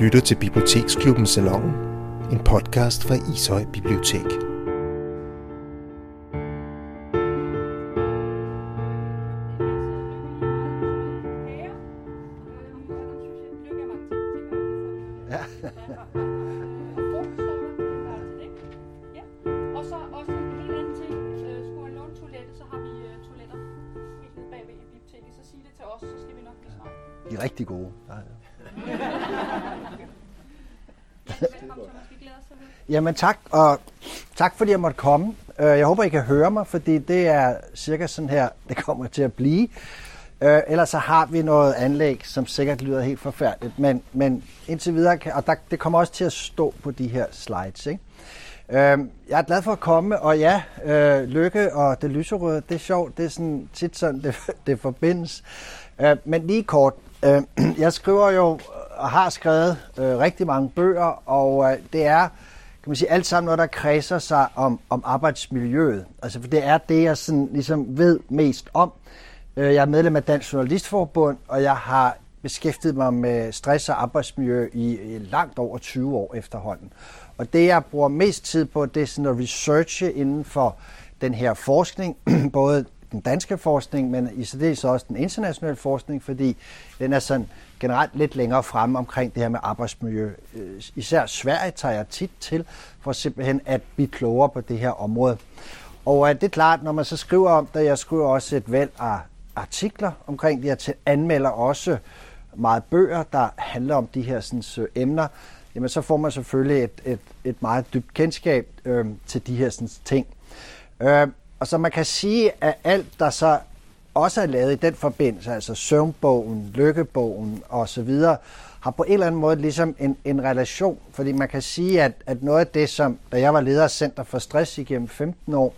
lytter til Biblioteksklubben Salongen, en podcast fra Ishøj Bibliotek. Jamen tak, og tak fordi jeg måtte komme. Øh, jeg håber, I kan høre mig, fordi det er cirka sådan her, det kommer til at blive. Øh, Ellers så har vi noget anlæg, som sikkert lyder helt forfærdeligt, men, men indtil videre, kan, og der, det kommer også til at stå på de her slides. Ikke? Øh, Jeg er glad for at komme, og ja, øh, Lykke og det lyserøde, det er sjovt, det er sådan, tit sådan, det, det forbindes. Øh, Men lige kort, øh, jeg skriver jo og har skrevet øh, rigtig mange bøger, og øh, det er kan man sige, alt sammen noget, der kredser sig om, om arbejdsmiljøet. Altså, for det er det, jeg sådan, ligesom ved mest om. Øh, jeg er medlem af Dansk Journalistforbund, og jeg har beskæftiget mig med stress og arbejdsmiljø i, i langt over 20 år efterhånden. Og det, jeg bruger mest tid på, det er sådan at researche inden for den her forskning, både den danske forskning, men i særdeles også den internationale forskning, fordi den er sådan generelt lidt længere frem omkring det her med arbejdsmiljø. Øh, især Sverige tager jeg tit til for simpelthen at blive klogere på det her område. Og øh, det er klart, når man så skriver om det, jeg skriver også et væld af artikler omkring det, jeg til- anmelder også meget bøger, der handler om de her sådan, emner, jamen så får man selvfølgelig et, et, et meget dybt kendskab øh, til de her sådan, ting. Øh, og så man kan sige, at alt, der så også er lavet i den forbindelse, altså søvnbogen, lykkebogen osv., har på en eller anden måde ligesom en, en relation. Fordi man kan sige, at, at noget af det, som da jeg var leder af Center for Stress igennem 15 år,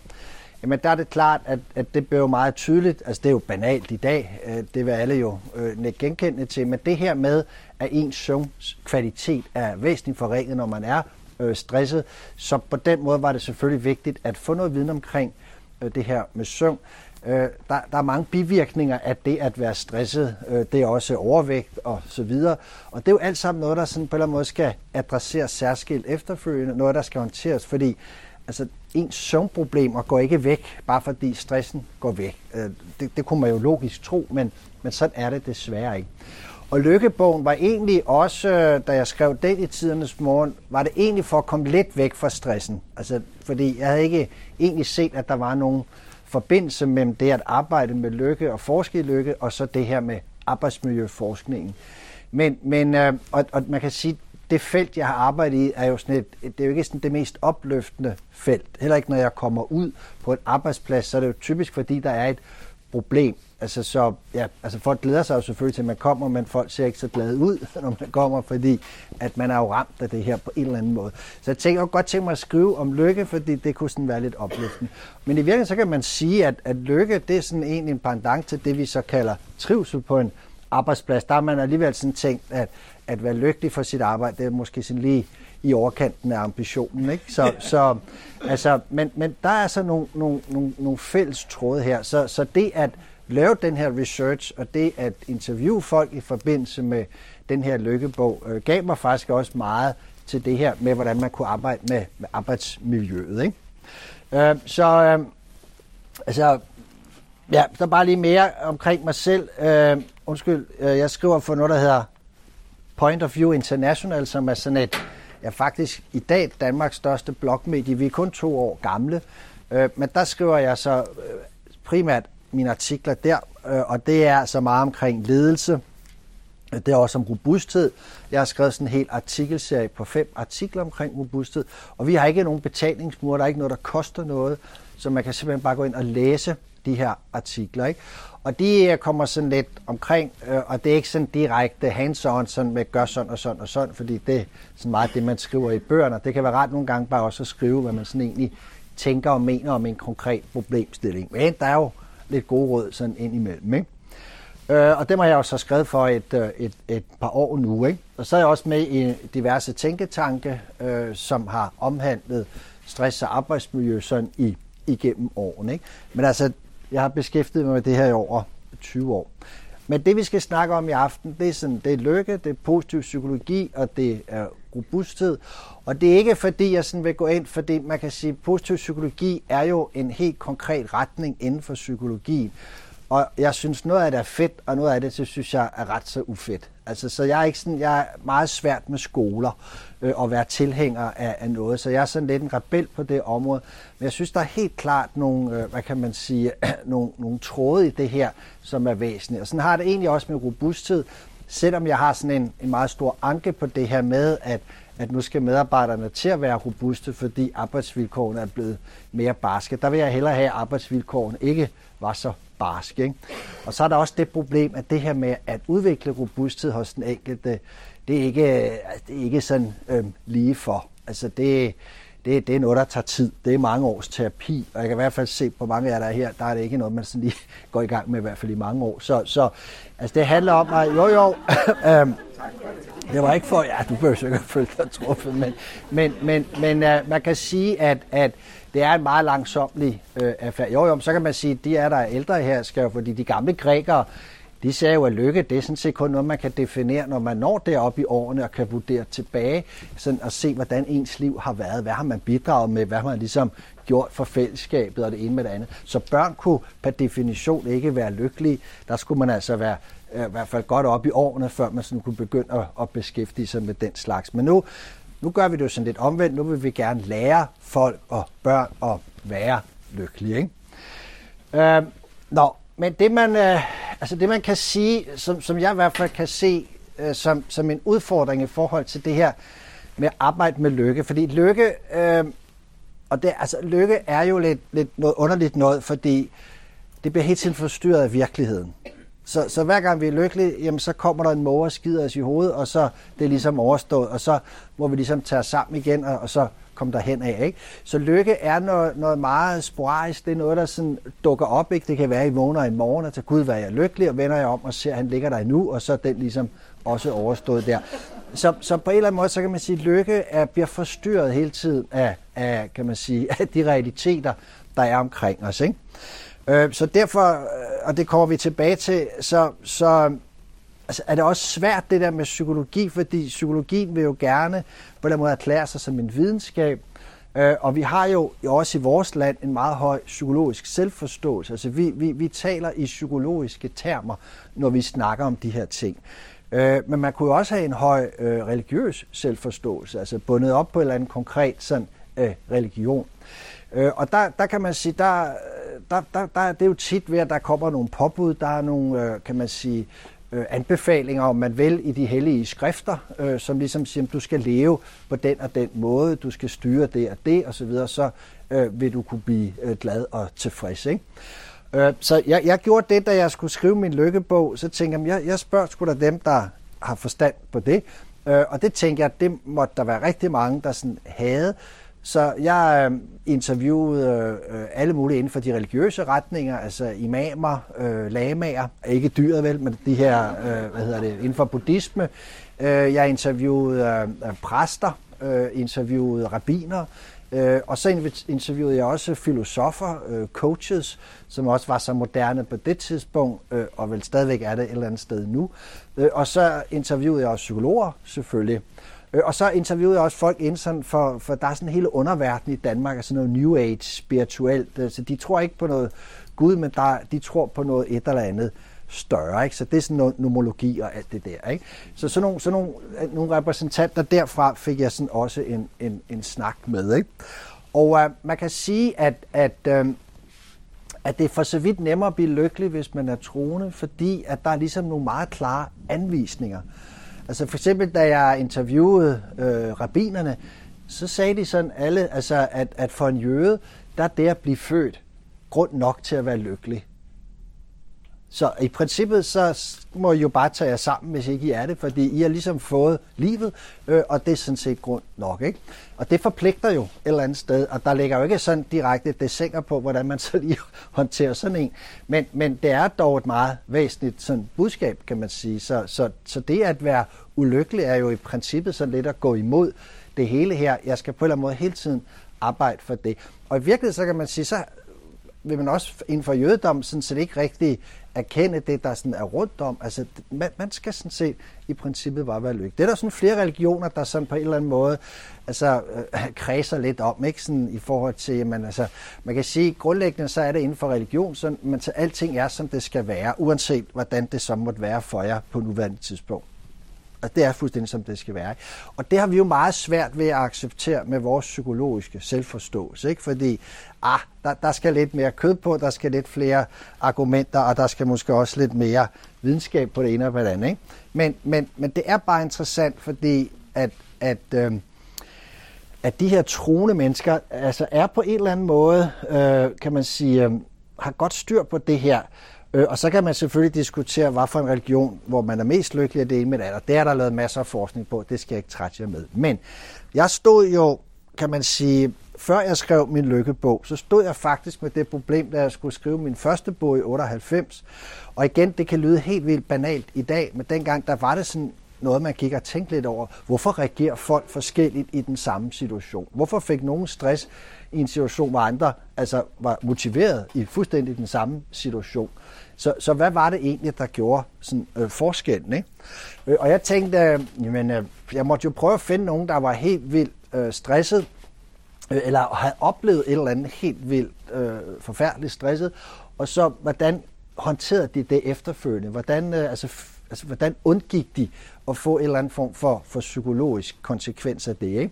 jamen der er det klart, at, at det blev meget tydeligt, altså det er jo banalt i dag, øh, det vil alle jo øh, genkende genkendende til, men det her med, at ens søvnkvalitet er væsentligt forringet, når man er øh, stresset, så på den måde var det selvfølgelig vigtigt at få noget viden omkring Øh, det her med søvn. Øh, der, der er mange bivirkninger af det at være stresset. Øh, det er også overvægt og så videre. Og det er jo alt sammen noget, der sådan på en eller anden måde skal adresseres særskilt efterfølgende. Noget, der skal håndteres, fordi altså, ens søvnproblemer går ikke væk, bare fordi stressen går væk. Øh, det, det kunne man jo logisk tro, men, men sådan er det desværre ikke. Og Lykkebogen var egentlig også, øh, da jeg skrev den i tidernes morgen, var det egentlig for at komme lidt væk fra stressen. Altså, fordi jeg havde ikke egentlig set, at der var nogen forbindelse mellem det at arbejde med lykke og forske i lykke, og så det her med arbejdsmiljøforskningen. Men, men øh, og, og man kan sige, det felt, jeg har arbejdet i, er jo sådan et, det er jo ikke sådan det mest opløftende felt. Heller ikke når jeg kommer ud på en arbejdsplads, så er det jo typisk, fordi der er et problem. Altså, så, ja, altså folk glæder sig jo selvfølgelig til, at man kommer, men folk ser ikke så glade ud, når man kommer, fordi at man er jo ramt af det her på en eller anden måde. Så jeg tænker jeg godt tænke mig at skrive om lykke, fordi det kunne sådan være lidt opløftende. Men i virkeligheden så kan man sige, at, at lykke, det er sådan egentlig en pendant til det, vi så kalder trivsel på en arbejdsplads. Der har man alligevel sådan tænkt, at, at være lykkelig for sit arbejde, det er måske sådan lige i overkanten af ambitionen. Ikke? Så, så, altså, men, men der er så nogle, nogle, nogle, nogle fælles tråde her. Så, så det at lave den her research, og det at interviewe folk i forbindelse med den her lykkebog, øh, gav mig faktisk også meget til det her med, hvordan man kunne arbejde med, med arbejdsmiljøet. Ikke? Øh, så øh, altså, ja, så bare lige mere omkring mig selv. Øh, undskyld, øh, jeg skriver for noget, der hedder Point of View International, som er sådan et, ja faktisk i dag Danmarks største blogmedie. Vi er kun to år gamle, øh, men der skriver jeg så øh, primært mine artikler der, øh, og det er så meget omkring ledelse, det er også om robusthed. Jeg har skrevet sådan en hel artikelserie på fem artikler omkring robusthed, og vi har ikke nogen betalingsmur, der er ikke noget, der koster noget, så man kan simpelthen bare gå ind og læse de her artikler. Ikke? Og det kommer sådan lidt omkring, øh, og det er ikke sådan direkte hands-on sådan med gør sådan og sådan og sådan, fordi det er sådan meget det, man skriver i bøgerne. Det kan være ret nogle gange bare også at skrive, hvad man sådan egentlig tænker og mener om en konkret problemstilling. Men der er jo lidt gode råd sådan ind imellem. Ikke? Øh, og det har jeg jo så skrevet for et, øh, et, et par år nu. Ikke? Og så er jeg også med i diverse tænketanke, øh, som har omhandlet stress og arbejdsmiljø sådan i, igennem årene. Ikke? Men altså, jeg har beskæftiget mig med det her i over 20 år. Men det vi skal snakke om i aften, det er, sådan, det er lykke, det er positiv psykologi, og det er robusthed. Og det er ikke fordi, jeg sådan vil gå ind, fordi man kan sige, at positiv psykologi er jo en helt konkret retning inden for psykologien. Og jeg synes, noget af det er fedt, og noget af det, så synes jeg er ret så ufedt. Altså, så jeg er, ikke sådan, jeg er meget svært med skoler øh, at være tilhænger af, af noget, så jeg er sådan lidt en rebel på det område. Men jeg synes, der er helt klart nogle, øh, hvad kan man sige, nogle, nogle tråde i det her, som er væsentlige. Og sådan har det egentlig også med robusthed, selvom jeg har sådan en, en meget stor anke på det her med, at at nu skal medarbejderne til at være robuste, fordi arbejdsvilkårene er blevet mere barske. Der vil jeg hellere have, at arbejdsvilkårene ikke var så barske. Ikke? Og så er der også det problem, at det her med at udvikle robusthed hos den enkelte, det er ikke, altså, det er ikke sådan øhm, lige for. Altså det, det, det er noget, der tager tid. Det er mange års terapi, og jeg kan i hvert fald se på mange af jer, der er her, der er det ikke noget, man sådan lige går i gang med, i hvert fald i mange år. Så, så altså det handler om, at jo jo, øhm, det var ikke for, ja, du behøver sikkert føle dig truffet, men, men, men, men uh, man kan sige, at, at det er en meget langsomlig uh, affære. Jo, jo, så kan man sige, at de er der ældre her, skal jo, fordi de gamle grækere, de sagde jo, at lykke, det er sådan set kun noget, man kan definere, når man når derop i årene og kan vurdere tilbage sådan at se, hvordan ens liv har været. Hvad har man bidraget med? Hvad har man ligesom gjort for fællesskabet og det ene med det andet? Så børn kunne per definition ikke være lykkelige. Der skulle man altså være øh, i hvert fald godt op i årene, før man sådan kunne begynde at, at beskæftige sig med den slags. Men nu, nu gør vi det jo sådan lidt omvendt. Nu vil vi gerne lære folk og børn at være lykkelige. Ikke? Øh, nå, men det man, øh, altså det man kan sige, som, som jeg i hvert fald kan se øh, som, som en udfordring i forhold til det her med at arbejde med lykke, fordi lykke, øh, og det, altså, lykke er jo lidt, lidt noget underligt noget, fordi det bliver helt tiden forstyrret af virkeligheden. Så, så hver gang vi er lykkelige, jamen, så kommer der en måge og skider os i hovedet, og så det er ligesom overstået, og så må vi ligesom tage os sammen igen, og, og så komme derhen af. Ikke? Så lykke er noget, noget meget sporadisk. Det er noget, der sådan dukker op. Ikke? Det kan være, at I vågner en morgen og tager, gud, hvad jeg lykkelig, og vender jeg om og ser, at han ligger der nu, og så er den ligesom også overstået der. Så, så på en eller anden måde, så kan man sige, at lykke er, bliver forstyrret hele tiden af, af, kan man sige, af de realiteter, der er omkring os. Ikke? Øh, så derfor, øh, og det kommer vi tilbage til, så, så altså, er det også svært det der med psykologi, fordi psykologien vil jo gerne på den måde erklære sig som en videnskab, øh, og vi har jo også i vores land en meget høj psykologisk selvforståelse. Altså vi, vi, vi taler i psykologiske termer, når vi snakker om de her ting. Øh, men man kunne jo også have en høj øh, religiøs selvforståelse, altså bundet op på en eller anden konkret sådan, øh, religion. Og der, der kan man sige, der, der, der, der, det er jo tit ved, at der kommer nogle påbud, der er nogle, øh, kan man sige, øh, anbefalinger, om man vil, i de hellige skrifter, øh, som ligesom siger, at du skal leve på den og den måde, du skal styre det og det, og så videre, så øh, vil du kunne blive øh, glad og tilfreds. Ikke? Øh, så jeg, jeg gjorde det, da jeg skulle skrive min lykkebog, så tænkte jeg, jeg, jeg spørger sgu da dem, der har forstand på det, øh, og det tænkte jeg, det måtte der være rigtig mange, der sådan havde, så jeg øh, interviewede øh, øh, alle mulige inden for de religiøse retninger, altså imamer, øh, lamager, ikke dyret vel, men de her, øh, hvad hedder det, inden for buddhisme. Øh, jeg interviewede øh, øh, præster, øh, interviewede rabbiner, øh, og så interviewede jeg også filosofer, øh, coaches, som også var så moderne på det tidspunkt, øh, og vel stadigvæk er det et eller andet sted nu. Øh, og så interviewede jeg også psykologer, selvfølgelig. Øh, og så interviewede jeg også folk ind sådan for, for der er sådan en hele underverden i Danmark, altså noget New Age, spirituelt. Øh, så de tror ikke på noget Gud, men der, de tror på noget et eller andet større. Ikke? Så det er sådan noget nomologi og alt det der. Ikke? Så sådan nogle, sådan nogle, øh, nogle repræsentanter derfra fik jeg sådan også en, en, en snak med. Ikke? Og uh, man kan sige, at, at, uh, at det er for så vidt nemmere at blive lykkelig, hvis man er troende, fordi at der er ligesom nogle meget klare anvisninger. Altså for eksempel, da jeg interviewede øh, rabinerne, så sagde de sådan alle, altså at, at for en jøde, der er det at blive født grund nok til at være lykkelig. Så i princippet, så må I jo bare tage jer sammen, hvis ikke I er det, fordi I har ligesom fået livet, øh, og det er sådan set grund nok. Ikke? Og det forpligter jo et eller andet sted, og der ligger jo ikke sådan direkte desinger på, hvordan man så lige håndterer sådan en. Men, men det er dog et meget væsentligt sådan budskab, kan man sige. Så, så, så det at være ulykkelig er jo i princippet så lidt at gå imod det hele her. Jeg skal på en eller anden måde hele tiden arbejde for det. Og i virkeligheden, så kan man sige, så vil man også inden for jødedom sådan set ikke rigtig erkende det, der sådan er rundt om. Altså, man, man skal sådan set i princippet bare være lykkelig. Det er der sådan flere religioner, der sådan på en eller anden måde altså, øh, kredser lidt om, ikke? Sådan i forhold til, man, altså, man kan sige, grundlæggende så er det inden for religion, så, men så alting er, som det skal være, uanset hvordan det så måtte være for jer på nuværende tidspunkt. Og det er fuldstændig, som det skal være. Og det har vi jo meget svært ved at acceptere med vores psykologiske selvforståelse. Ikke? Fordi ah, der, der skal lidt mere kød på, der skal lidt flere argumenter, og der skal måske også lidt mere videnskab på det ene og på det andet. Ikke? Men, men, men det er bare interessant, fordi at, at, øh, at de her troende mennesker altså er på en eller anden måde, øh, kan man sige, øh, har godt styr på det her. Øh, og så kan man selvfølgelig diskutere, hvad for en religion, hvor man er mest lykkelig af det ene med det andet. Det er der lavet masser af forskning på, det skal jeg ikke trætte jer med. Men jeg stod jo, kan man sige, før jeg skrev min lykkebog, så stod jeg faktisk med det problem, da jeg skulle skrive min første bog i 98. Og igen, det kan lyde helt vildt banalt i dag, men dengang der var det sådan noget, man gik og tænkte lidt over. Hvorfor reagerer folk forskelligt i den samme situation? Hvorfor fik nogen stress i en situation, hvor andre altså, var motiveret i fuldstændig den samme situation? Så, så hvad var det egentlig, der gjorde sådan, øh, forskellen? Ikke? Øh, og jeg tænkte, øh, jamen, øh, jeg måtte jo prøve at finde nogen, der var helt vildt øh, stresset, øh, eller havde oplevet et eller andet helt vildt øh, forfærdeligt stresset, og så hvordan håndterede de det efterfølgende? Hvordan, øh, altså, altså, hvordan undgik de at få en eller anden form for, for psykologisk konsekvens af det? Ikke?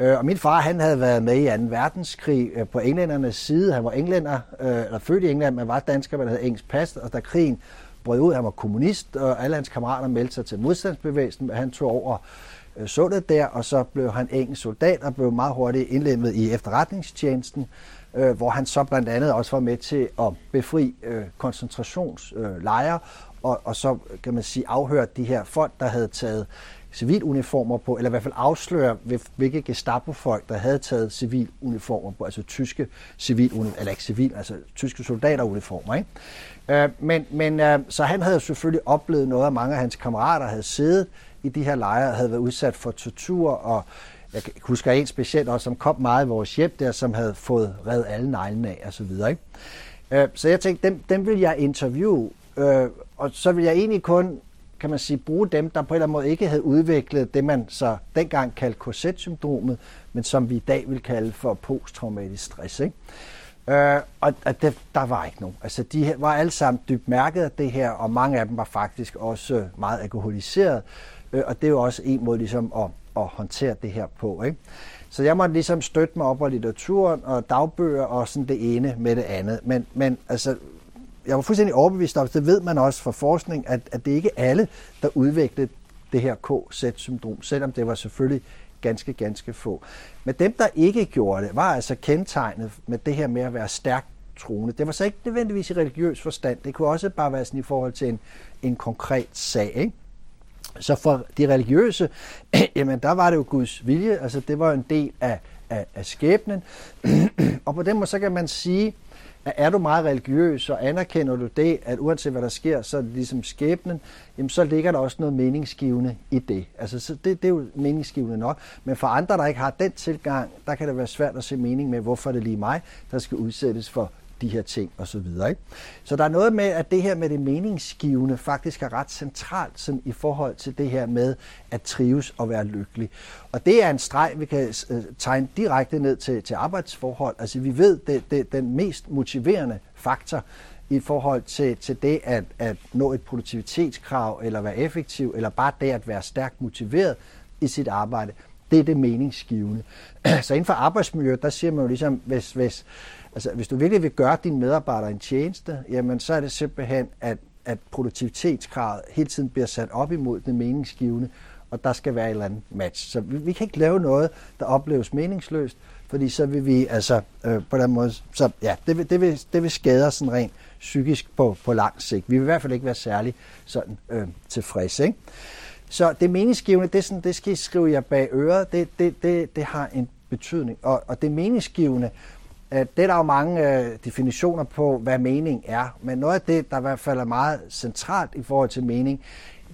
Øh, og min far, han havde været med i 2. verdenskrig øh, på englændernes side. Han var englænder, øh, eller født i England, men var dansker, men havde engelsk pas. Og da krigen brød ud, han var kommunist, og alle hans kammerater meldte sig til modstandsbevægelsen. Han tog over øh, sundet der, og så blev han engelsk soldat og blev meget hurtigt indlemmet i efterretningstjenesten, hvor han så blandt andet også var med til at befri koncentrationslejre, og, og så kan man sige afhørt de her folk, der havde taget civiluniformer på, eller i hvert fald afsløre, hvilke Gestapo-folk, der havde taget civiluniformer på, altså tyske civiluniformer, eller ikke civil, altså tyske soldateruniformer. Ikke? Øh, men men øh, så han havde selvfølgelig oplevet noget, af mange af hans kammerater havde siddet i de her lejre, havde været udsat for tortur, og jeg husker en specielt også, som kom meget i vores hjem der, som havde fået reddet alle neglene af, og så videre. Ikke? Øh, så jeg tænkte, dem, dem vil jeg interviewe, øh, og så vil jeg egentlig kun kan man sige, bruge dem, der på en eller anden måde ikke havde udviklet det, man så dengang kaldte korsetsyndromet, men som vi i dag vil kalde for posttraumatisk stress. Ikke? Øh, og og det, der var ikke nogen. Altså, de var alle sammen dybt mærket af det her, og mange af dem var faktisk også meget alkoholiseret. Øh, og det er jo også en måde ligesom at, at håndtere det her på. Ikke? Så jeg måtte ligesom støtte mig op på litteraturen og dagbøger og sådan det ene med det andet. Men, men altså, jeg var fuldstændig overbevist om, det ved man også fra forskning, at, at det ikke er alle, der udviklede det her KZ-syndrom, selvom det var selvfølgelig ganske, ganske få. Men dem, der ikke gjorde det, var altså kendetegnet med det her med at være stærkt troende. Det var så ikke nødvendigvis i religiøs forstand. Det kunne også bare være sådan i forhold til en, en konkret sag. Ikke? Så for de religiøse, jamen der var det jo Guds vilje, altså det var en del af, af, af skæbnen. og på den måde, så kan man sige, er du meget religiøs, og anerkender du det, at uanset hvad der sker, så er det ligesom skæbnen, jamen så ligger der også noget meningsgivende i det. Altså så det, det er jo meningsgivende nok. Men for andre, der ikke har den tilgang, der kan det være svært at se mening med, hvorfor det lige mig, der skal udsættes for de her ting og Så, videre, ikke? så der er noget med, at det her med det meningsgivende faktisk er ret centralt sådan i forhold til det her med at trives og være lykkelig. Og det er en streg, vi kan øh, tegne direkte ned til, til arbejdsforhold. Altså vi ved, det, det den mest motiverende faktor i forhold til, til det at, at nå et produktivitetskrav, eller være effektiv, eller bare det at være stærkt motiveret i sit arbejde, det er det meningsgivende. Så inden for arbejdsmiljø, der siger man jo ligesom, hvis, hvis, Altså, hvis du virkelig vil gøre dine medarbejdere en tjeneste, jamen så er det simpelthen, at, at produktivitetskravet hele tiden bliver sat op imod det meningsgivende, og der skal være et eller andet match. Så vi, vi kan ikke lave noget, der opleves meningsløst, fordi så vil vi altså øh, på den måde, så ja, det vil, det vil, det vil skade os sådan rent psykisk på, på lang sigt. Vi vil i hvert fald ikke være særlig sådan øh, tilfredse, ikke? Så det meningsgivende, det, sådan, det skal I skrive jer bag øret, det, det, det, det har en betydning. Og, og det meningsgivende, Øh, det er der jo mange øh, definitioner på, hvad mening er. Men noget af det, der i hvert fald er meget centralt i forhold til mening,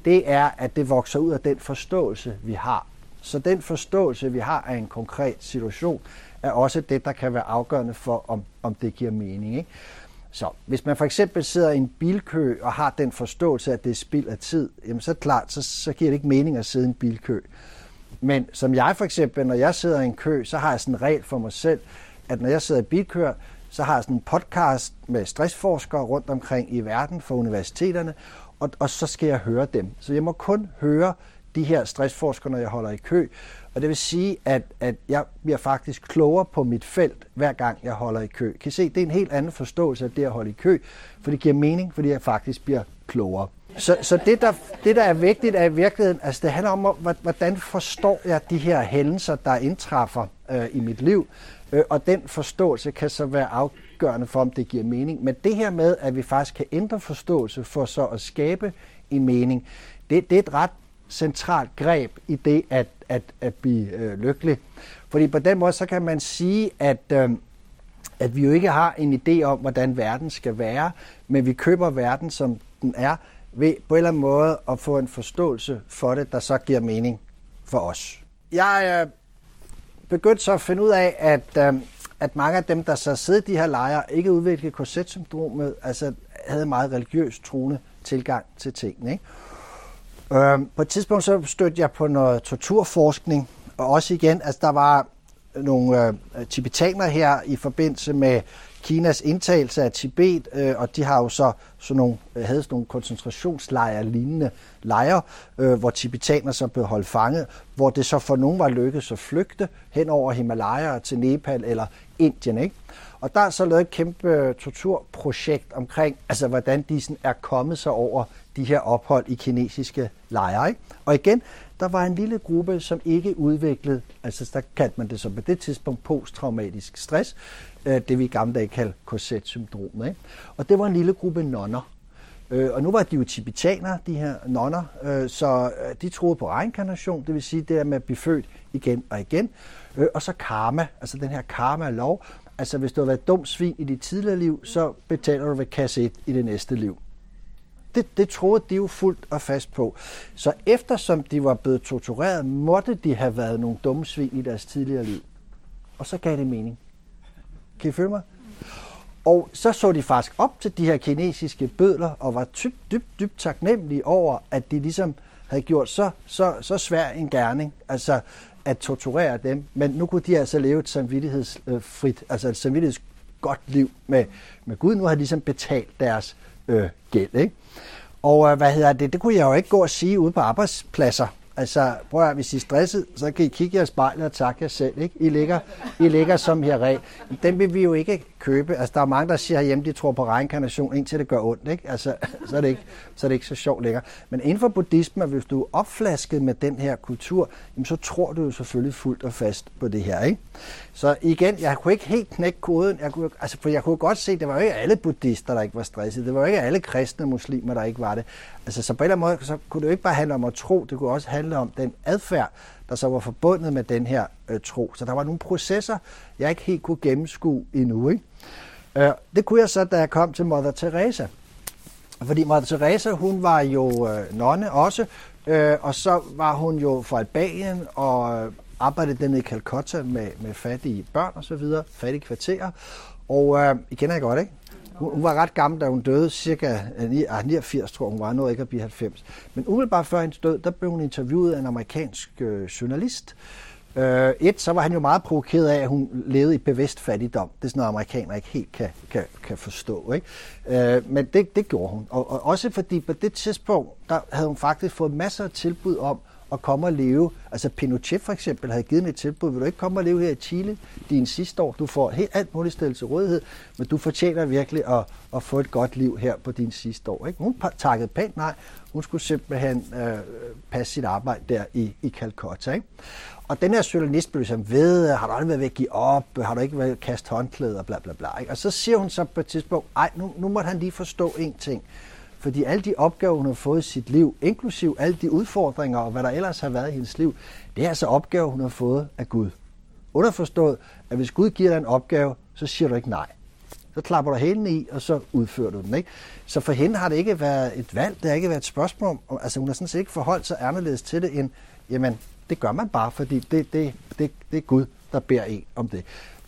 det er, at det vokser ud af den forståelse, vi har. Så den forståelse, vi har af en konkret situation, er også det, der kan være afgørende for, om, om det giver mening. Ikke? Så hvis man for eksempel sidder i en bilkø og har den forståelse, at det er spild af tid, jamen så klart, så, så giver det ikke mening at sidde i en bilkø. Men som jeg for eksempel, når jeg sidder i en kø, så har jeg sådan en regel for mig selv, at når jeg sidder i bilkør, så har jeg sådan en podcast med stressforskere rundt omkring i verden for universiteterne, og, og så skal jeg høre dem. Så jeg må kun høre de her stressforskere, når jeg holder i kø. Og det vil sige, at, at jeg bliver faktisk klogere på mit felt, hver gang jeg holder i kø. Kan I se, det er en helt anden forståelse af det at holde i kø, for det giver mening, fordi jeg faktisk bliver klogere. Så, så det, der, det, der er vigtigt, er i virkeligheden, altså det handler om, hvordan forstår jeg de her hændelser, der indtræffer øh, i mit liv, øh, og den forståelse kan så være afgørende for, om det giver mening. Men det her med, at vi faktisk kan ændre forståelse for så at skabe en mening, det, det er et ret centralt greb i det at, at, at blive øh, lykkelig. Fordi på den måde, så kan man sige, at, øh, at vi jo ikke har en idé om, hvordan verden skal være, men vi køber verden, som den er, ved på en eller anden måde at få en forståelse for det, der så giver mening for os. Jeg øh, begyndte så at finde ud af, at, øh, at mange af dem, der så sidder i de her lejre, ikke udviklede korsetsyndromet, altså havde meget religiøs troende tilgang til tingene. Ikke? Øh, på et tidspunkt så stødte jeg på noget torturforskning, og også igen, altså der var nogle øh, tibetanere her i forbindelse med Kinas indtagelse af Tibet, øh, og de har jo så sådan nogle, øh, havde sådan nogle koncentrationslejre lignende lejre, øh, hvor tibetanere så blev holdt fanget, hvor det så for nogen var lykkedes at flygte hen over Himalaya til Nepal eller Indien. Ikke? Og der er så lavet et kæmpe øh, torturprojekt omkring, altså hvordan de sådan er kommet sig over de her ophold i kinesiske lejre. Ikke? Og igen, der var en lille gruppe, som ikke udviklede, altså der kaldte man det så på det tidspunkt posttraumatisk stress, Øh, det vi i gamle dage kaldte korsetsyndromet. Ikke? Og det var en lille gruppe nonner. Øh, og nu var de jo tibetanere, de her nonner, øh, så øh, de troede på reinkarnation, det vil sige det der med at blive født igen og igen. Og så karma, altså den her karma-lov, Altså, hvis du har været dum svin i dit tidligere liv, så betaler du ved kasse 1 i det næste liv. Det, det troede de jo fuldt og fast på. Så eftersom de var blevet tortureret, måtte de have været nogle dumme svin i deres tidligere liv. Og så gav det mening. Kan I følge mig? Og så så de faktisk op til de her kinesiske bødler og var dybt, dybt, dybt taknemmelige over, at de ligesom havde gjort så, så, så svær en gerning. Altså, at torturere dem, men nu kunne de altså leve et samvittighedsfrit, altså et samvittighedsgodt liv med, med Gud. Nu har de ligesom betalt deres øh, gæld. Ikke? Og øh, hvad hedder det? Det kunne jeg jo ikke gå og sige ude på arbejdspladser. Altså, prøv at hvis I er stresset, så kan I kigge i i spejlet og takke jer selv. Ikke? I, ligger, I ligger som her reg. Den vil vi jo ikke købe. Altså, der er mange, der siger herhjemme, de tror på reinkarnation, indtil det gør ondt. Ikke? Altså, så, er det ikke, så er det ikke så sjovt længere. Men inden for buddhismen, hvis du er opflasket med den her kultur, jamen, så tror du jo selvfølgelig fuldt og fast på det her. Ikke? Så igen, jeg kunne ikke helt knække koden. Jeg kunne, altså, for jeg kunne godt se, at det var jo ikke alle buddhister, der ikke var stressede. Det var jo ikke alle kristne muslimer, der ikke var det. Altså, så på en eller anden måde, så kunne det jo ikke bare handle om at tro, det kunne også handle om den adfærd, der så var forbundet med den her øh, tro. Så der var nogle processer, jeg ikke helt kunne gennemskue endnu. Ikke? Øh, det kunne jeg så, da jeg kom til Mother Teresa. Fordi Mother Teresa, hun var jo øh, nonne også, øh, og så var hun jo fra Albanien og øh, arbejdede dernede i Calcutta med, med fattige børn og så videre, fattige kvarterer. Og øh, I kender jeg godt, ikke? Hun, hun var ret gammel, da hun døde, cirka øh, 89, ah, tror hun var, noget ikke at blive 90. Men umiddelbart før hendes død, der blev hun interviewet af en amerikansk øh, journalist. Øh, Øh, et, så var han jo meget provokeret af, at hun levede i bevidst fattigdom. Det er sådan noget, amerikanere ikke helt kan, kan, kan forstå. Ikke? Øh, men det, det gjorde hun. Og, og også fordi på det tidspunkt, der havde hun faktisk fået masser af tilbud om at komme og leve. Altså Pinochet for eksempel havde givet et tilbud, vil du ikke komme og leve her i Chile din sidste år? Du får helt alt muligt stillet til rådighed, men du fortjener virkelig at, at få et godt liv her på din sidste år. Ikke? Hun takkede pænt nej. Hun skulle simpelthen øh, passe sit arbejde der i, i Calcutta. Ikke? Og den her journalist blev ligesom ved, har du aldrig været ved at give op, har du ikke været ved at kaste håndklæder, bla bla bla. Ikke? Og så siger hun så på et tidspunkt, ej, nu, nu måtte han lige forstå en ting. Fordi alle de opgaver, hun har fået i sit liv, inklusiv alle de udfordringer og hvad der ellers har været i hendes liv, det er altså opgaver, hun har fået af Gud. Underforstået, at hvis Gud giver dig en opgave, så siger du ikke nej. Så klapper du hælene i, og så udfører du den. Ikke? Så for hende har det ikke været et valg, det har ikke været et spørgsmål. Altså hun har sådan set ikke forholdt sig anderledes til det, end, jamen, det gør man bare, fordi det, det, det, det er Gud, der beder en om det.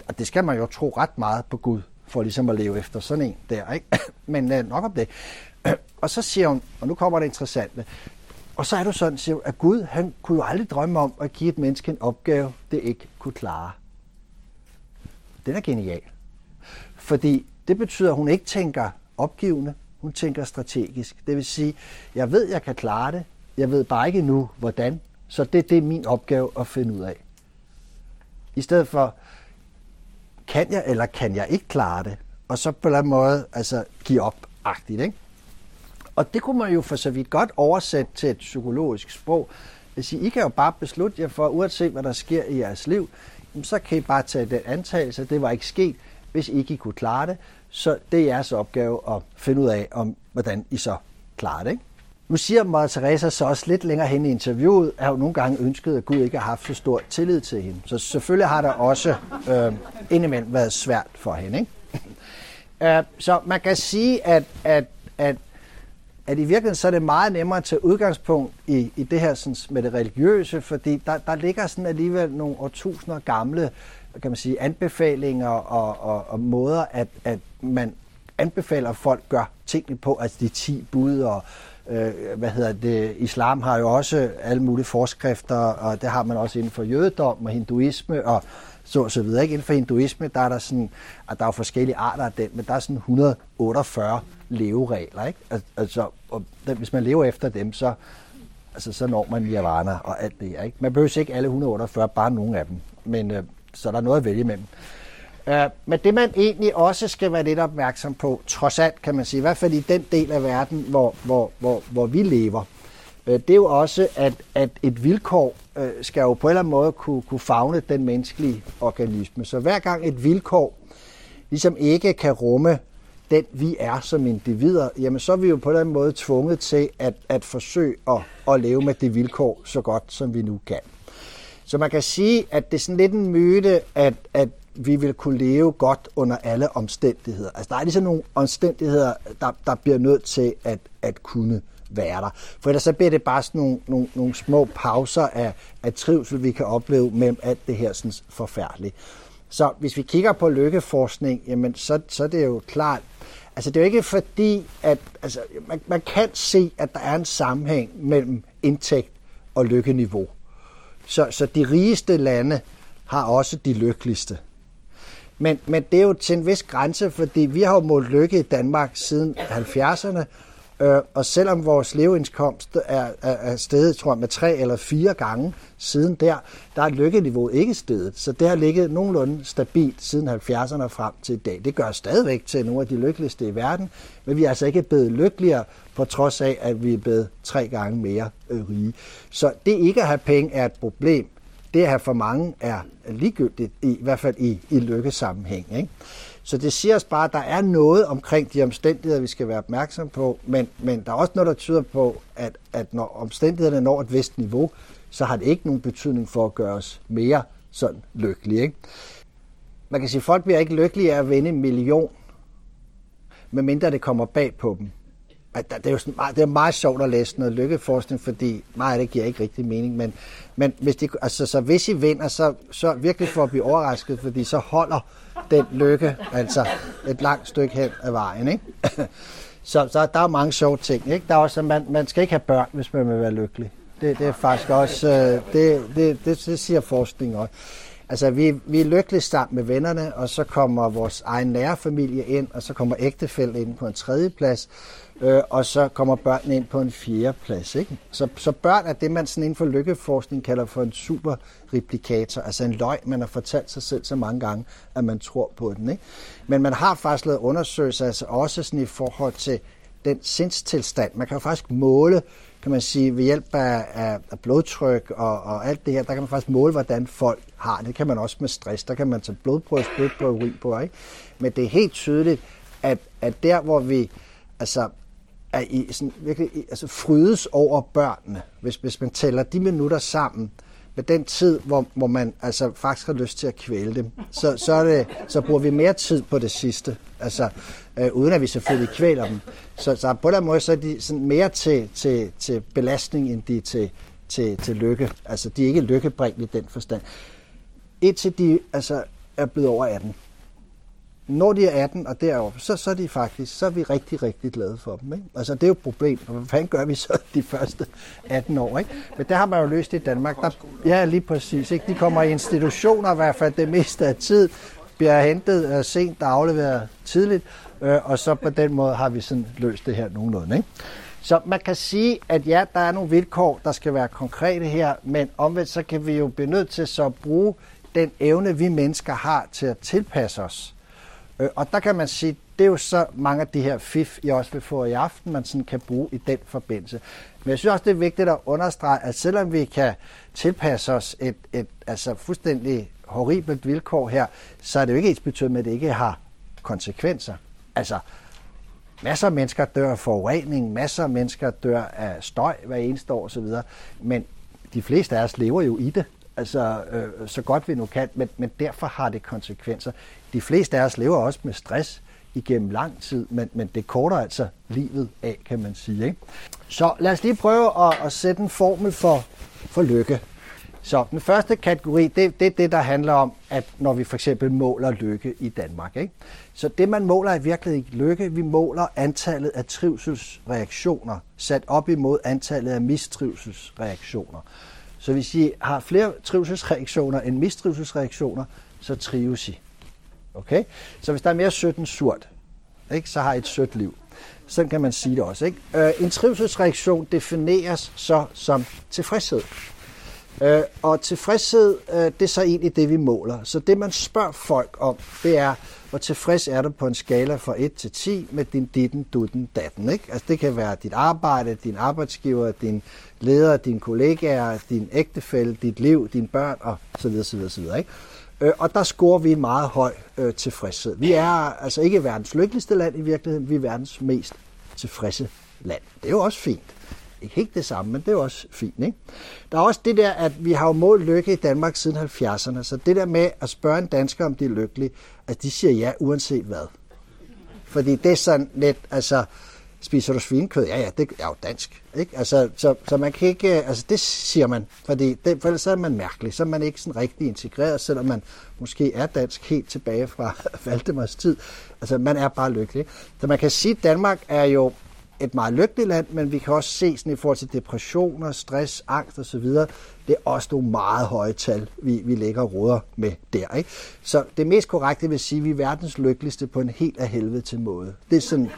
og det skal man jo tro ret meget på Gud, for ligesom at leve efter sådan en der, ikke? Men øh, nok om det. Og så siger hun, og nu kommer det interessante, og så er du sådan, siger hun, at Gud, han kunne jo aldrig drømme om at give et menneske en opgave, det ikke kunne klare. Den er genial. Fordi det betyder, at hun ikke tænker opgivende, hun tænker strategisk. Det vil sige, jeg ved, jeg kan klare det, jeg ved bare ikke nu, hvordan, så det, det er min opgave at finde ud af. I stedet for, kan jeg eller kan jeg ikke klare det? Og så på en eller anden måde altså, give op-agtigt. Ikke? Og det kunne man jo for så vidt godt oversætte til et psykologisk sprog. Hvis I, I kan jo bare beslutte jer for, uanset hvad der sker i jeres liv, så kan I bare tage den antagelse, at det var ikke sket, hvis I ikke kunne klare det. Så det er jeres opgave at finde ud af, om hvordan I så klarer det. Ikke? Nu siger Maria Teresa så også lidt længere hen i interviewet, at hun nogle gange ønskede, at Gud ikke har haft så stor tillid til hende. Så selvfølgelig har der også øh, indimellem været svært for hende. Ikke? uh, så man kan sige, at, at, at, at i virkeligheden så er det meget nemmere at tage udgangspunkt i, i det her sådan, med det religiøse, fordi der, der ligger sådan alligevel nogle årtusinder gamle kan man sige, anbefalinger og, og, og måder, at, at man anbefaler, at folk gør tingene på, altså de 10 bud og øh, hvad hedder det, islam har jo også alle mulige forskrifter, og det har man også inden for jødedom og hinduisme og så, så videre. Ikke? Inden for hinduisme, der er der sådan, at der er forskellige arter af den, men der er sådan 148 leveregler. Ikke? Altså, og hvis man lever efter dem, så, altså, så når man nirvana og alt det her. Ikke? Man behøver ikke alle 148, bare nogle af dem. Men, øh, så der er noget at vælge imellem. Øh, men det man egentlig også skal være lidt opmærksom på, trods alt kan man sige, i hvert fald i den del af verden, hvor, hvor, hvor, hvor vi lever, Øh, det er jo også, at, at et vilkår øh, skal jo på en eller anden måde kunne, kunne fagne den menneskelige organisme. Så hver gang et vilkår ligesom ikke kan rumme den vi er som individer, jamen så er vi jo på en eller anden måde tvunget til at, at forsøge at, at leve med det vilkår så godt, som vi nu kan. Så man kan sige, at det er sådan lidt en myte, at, at vi vil kunne leve godt under alle omstændigheder. Altså der er ligesom nogle omstændigheder, der, der bliver nødt til at, at kunne være der. For ellers så bliver det bare sådan nogle, nogle, nogle små pauser af, af trivsel, vi kan opleve mellem alt det her sådan forfærdelige. Så hvis vi kigger på lykkeforskning, jamen så, så er det jo klart, altså det er jo ikke fordi, at altså, man, man kan se, at der er en sammenhæng mellem indtægt og lykkeniveau. Så, så de rigeste lande har også de lykkeligste. Men, men det er jo til en vis grænse, fordi vi har jo målt lykke i Danmark siden 70'erne, øh, og selvom vores leveindkomst er, er, er steget, tror jeg, med tre eller fire gange siden der, der er lykkeniveauet ikke steget. Så det har ligget nogenlunde stabilt siden 70'erne frem til i dag. Det gør stadigvæk til nogle af de lykkeligste i verden, men vi er altså ikke blevet lykkeligere, på trods af, at vi er blevet tre gange mere øh, rige. Så det ikke at have penge er et problem det at have for mange er ligegyldigt, i, i hvert fald i, i lykkesammenhæng. Ikke? Så det siger os bare, at der er noget omkring de omstændigheder, vi skal være opmærksom på, men, men der er også noget, der tyder på, at, at når omstændighederne når et vist niveau, så har det ikke nogen betydning for at gøre os mere sådan lykkelige. Ikke? Man kan sige, at folk bliver ikke lykkelige af at vinde en million, medmindre det kommer bag på dem det er jo sådan, det er meget sjovt at læse noget lykkeforskning, fordi meget af det giver ikke rigtig mening, men, men hvis, de, altså, så hvis I vinder, så, så virkelig for at blive overrasket, fordi så holder den lykke altså et langt stykke hen ad vejen. Ikke? så, så der er mange sjove ting. Ikke? Der er også, man, man skal ikke have børn, hvis man vil være lykkelig. Det, det er faktisk også, øh, det, det, det, det siger forskning også. Altså, vi, vi er lykkelige sammen med vennerne, og så kommer vores egen nære familie ind, og så kommer ægtefælde ind på en tredje plads, øh, og så kommer børnene ind på en fjerde plads. Ikke? Så, så børn er det, man sådan inden for lykkeforskning kalder for en superreplikator, altså en løg, man har fortalt sig selv så mange gange, at man tror på den. Ikke? Men man har faktisk lavet undersøgelser, altså også sådan i forhold til den sindstilstand. Man kan jo faktisk måle, kan man sige, ved hjælp af, af, af blodtryk og, og alt det her, der kan man faktisk måle, hvordan folk har det. Det kan man også med stress. Der kan man tage blodprøve, blodprøve, urinprøve, på. Ikke? Men det er helt tydeligt, at, at der, hvor vi altså, er i sådan virkelig altså frydes over børnene, hvis, hvis man tæller de minutter sammen med den tid, hvor, hvor man altså faktisk har lyst til at kvæle dem, så, så, er det, så bruger vi mere tid på det sidste, altså øh, uden at vi selvfølgelig kvæler dem. Så, så på den måde så er de sådan mere til, til, til belastning, end de er til, til, til lykke. Altså de er ikke lykkebringende i den forstand. Indtil de altså, er blevet over 18. Når de er 18 og deroppe, så, så er de faktisk, så er vi rigtig, rigtig glade for dem. Ikke? Altså det er jo et problem. Hvad fanden gør vi så de første 18 år? Ikke? Men det har man jo løst i Danmark. Der, ja, lige præcis. Ikke? De kommer i institutioner i hvert fald det meste af tid, bliver hentet uh, sent og afleveret tidligt, uh, og så på den måde har vi sådan løst det her nogenlunde. Ikke? Så man kan sige, at ja, der er nogle vilkår, der skal være konkrete her, men omvendt så kan vi jo blive nødt til så at bruge den evne, vi mennesker har til at tilpasse os. Øh, og der kan man sige, det er jo så mange af de her fif, I også vil få i aften, man sådan kan bruge i den forbindelse. Men jeg synes også, det er vigtigt at understrege, at selvom vi kan tilpasse os et, et altså fuldstændig horribelt vilkår her, så er det jo ikke ens betydet med, at det ikke har konsekvenser. Altså, masser af mennesker dør af forurening, masser af mennesker dør af støj hver eneste år osv., men de fleste af os lever jo i det, altså øh, så godt vi nu kan, men, men derfor har det konsekvenser. De fleste af os lever også med stress igennem lang tid, men, men det korter altså livet af, kan man sige. Ikke? Så lad os lige prøve at, at sætte en formel for, for lykke. Så den første kategori, det, det er det, der handler om, at når vi for eksempel måler lykke i Danmark. Ikke? Så det, man måler er virkelig ikke lykke. Vi måler antallet af trivselsreaktioner sat op imod antallet af mistrivselsreaktioner. Så hvis I har flere trivselsreaktioner end mistrivselsreaktioner, så trives I. Okay? Så hvis der er mere sødt end surt, ikke, så har I et sødt liv. Sådan kan man sige det også. Ikke? Øh, en trivselsreaktion defineres så som tilfredshed. Øh, og tilfredshed, øh, det er så egentlig det, vi måler. Så det, man spørger folk om, det er, hvor tilfreds er du på en skala fra 1 til 10 med din ditten, dutten, datten. Ikke? Altså, det kan være dit arbejde, din arbejdsgiver, din leder, dine kollegaer, din ægtefælle, dit liv, dine børn og så videre, så videre, så videre. Ikke? Øh, og der scorer vi en meget høj øh, tilfredshed. Vi er altså ikke verdens lykkeligste land i virkeligheden, vi er verdens mest tilfredse land. Det er jo også fint. Ikke helt det samme, men det er også fint. Ikke? Der er også det der, at vi har jo målt lykke i Danmark siden 70'erne, så det der med at spørge en dansker, om de er lykkelige, at de siger ja, uanset hvad. Fordi det er sådan lidt, altså, spiser du svinekød? Ja, ja, det er jo dansk. Ikke? Altså, så, så man kan ikke, øh, altså det siger man, fordi det, for ellers er man mærkelig, så er man ikke sådan rigtig integreret, selvom man måske er dansk helt tilbage fra Valdemars tid. Altså man er bare lykkelig. Så man kan sige, at Danmark er jo et meget lykkeligt land, men vi kan også se sådan i forhold til depressioner, stress, angst osv., det er også nogle meget høje tal, vi, vi lægger råder med der. Ikke? Så det mest korrekte vil sige, at vi er verdens lykkeligste på en helt af helvede til måde. Det er, sådan,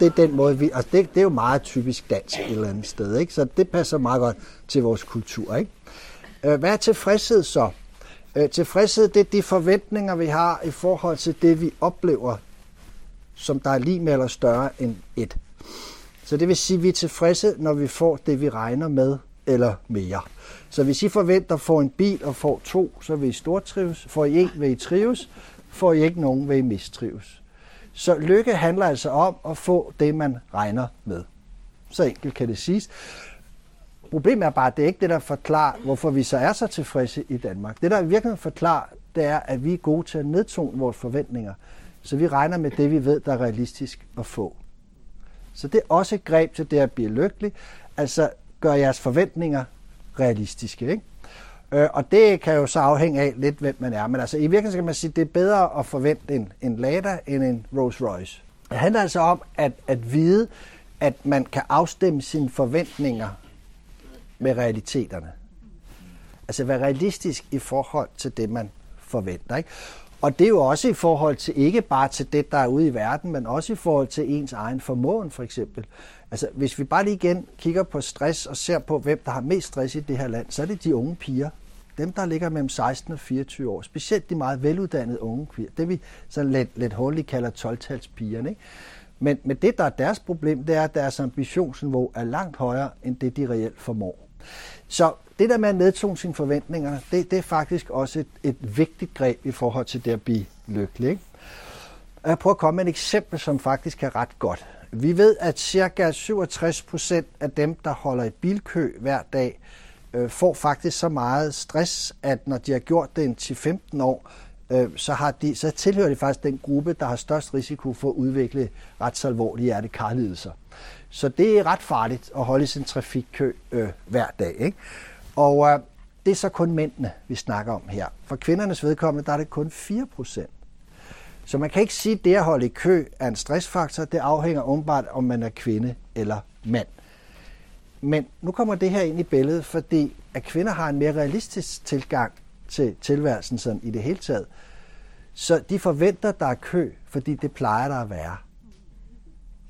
det er den måde, vi, altså det, det er jo meget typisk dansk et eller andet sted, ikke? så det passer meget godt til vores kultur. Ikke? Øh, hvad er tilfredshed så? Øh, tilfredshed, det er de forventninger, vi har i forhold til det, vi oplever, som der er lige med eller større end et. Så det vil sige, at vi er tilfredse, når vi får det, vi regner med, eller mere. Så hvis I forventer at få en bil og får to, så vil I stortrives. Får I en, vil I trives. Får I ikke nogen, vil I mistrives. Så lykke handler altså om at få det, man regner med. Så enkelt kan det siges. Problemet er bare, at det er ikke det, der forklarer, hvorfor vi så er så tilfredse i Danmark. Det, der virkelig forklarer, det er, at vi er gode til at nedtone vores forventninger. Så vi regner med det, vi ved, der er realistisk at få. Så det er også et greb til det at blive lykkelig. Altså, gør jeres forventninger realistiske. Ikke? Øh, og det kan jo så afhænge af lidt, hvem man er. Men altså, i virkeligheden kan man sige, at det er bedre at forvente en, en Lada end en Rolls Royce. Det handler altså om at, at vide, at man kan afstemme sine forventninger med realiteterne. Altså være realistisk i forhold til det, man forventer. Ikke? Og det er jo også i forhold til ikke bare til det, der er ude i verden, men også i forhold til ens egen formåen for eksempel. Altså hvis vi bare lige igen kigger på stress og ser på, hvem der har mest stress i det her land, så er det de unge piger. Dem, der ligger mellem 16 og 24 år. Specielt de meget veluddannede unge piger. Det vi sådan lidt, lidt hurtigt kalder 12-talspigerne. Ikke? Men, men det, der er deres problem, det er, at deres ambitionsniveau er langt højere, end det de reelt formår. Så det der med at nedtone sine forventninger, det, det er faktisk også et, et vigtigt greb i forhold til det at blive lykkelig. Ikke? Jeg prøver at komme med et eksempel, som faktisk er ret godt. Vi ved, at ca. 67 procent af dem, der holder i bilkø hver dag, øh, får faktisk så meget stress, at når de har gjort det til 10-15 år, øh, så, har de, så tilhører de faktisk den gruppe, der har størst risiko for at udvikle ret så alvorlige hjertekarlidelser. Så det er ret farligt at holde i sin trafikkø øh, hver dag. Ikke? Og øh, det er så kun mændene, vi snakker om her. For kvindernes vedkommende, der er det kun 4 procent. Så man kan ikke sige, at det at holde i kø er en stressfaktor. Det afhænger umiddelbart, om man er kvinde eller mand. Men nu kommer det her ind i billedet, fordi at kvinder har en mere realistisk tilgang til tilværelsen sådan i det hele taget. Så de forventer, der er kø, fordi det plejer der at være.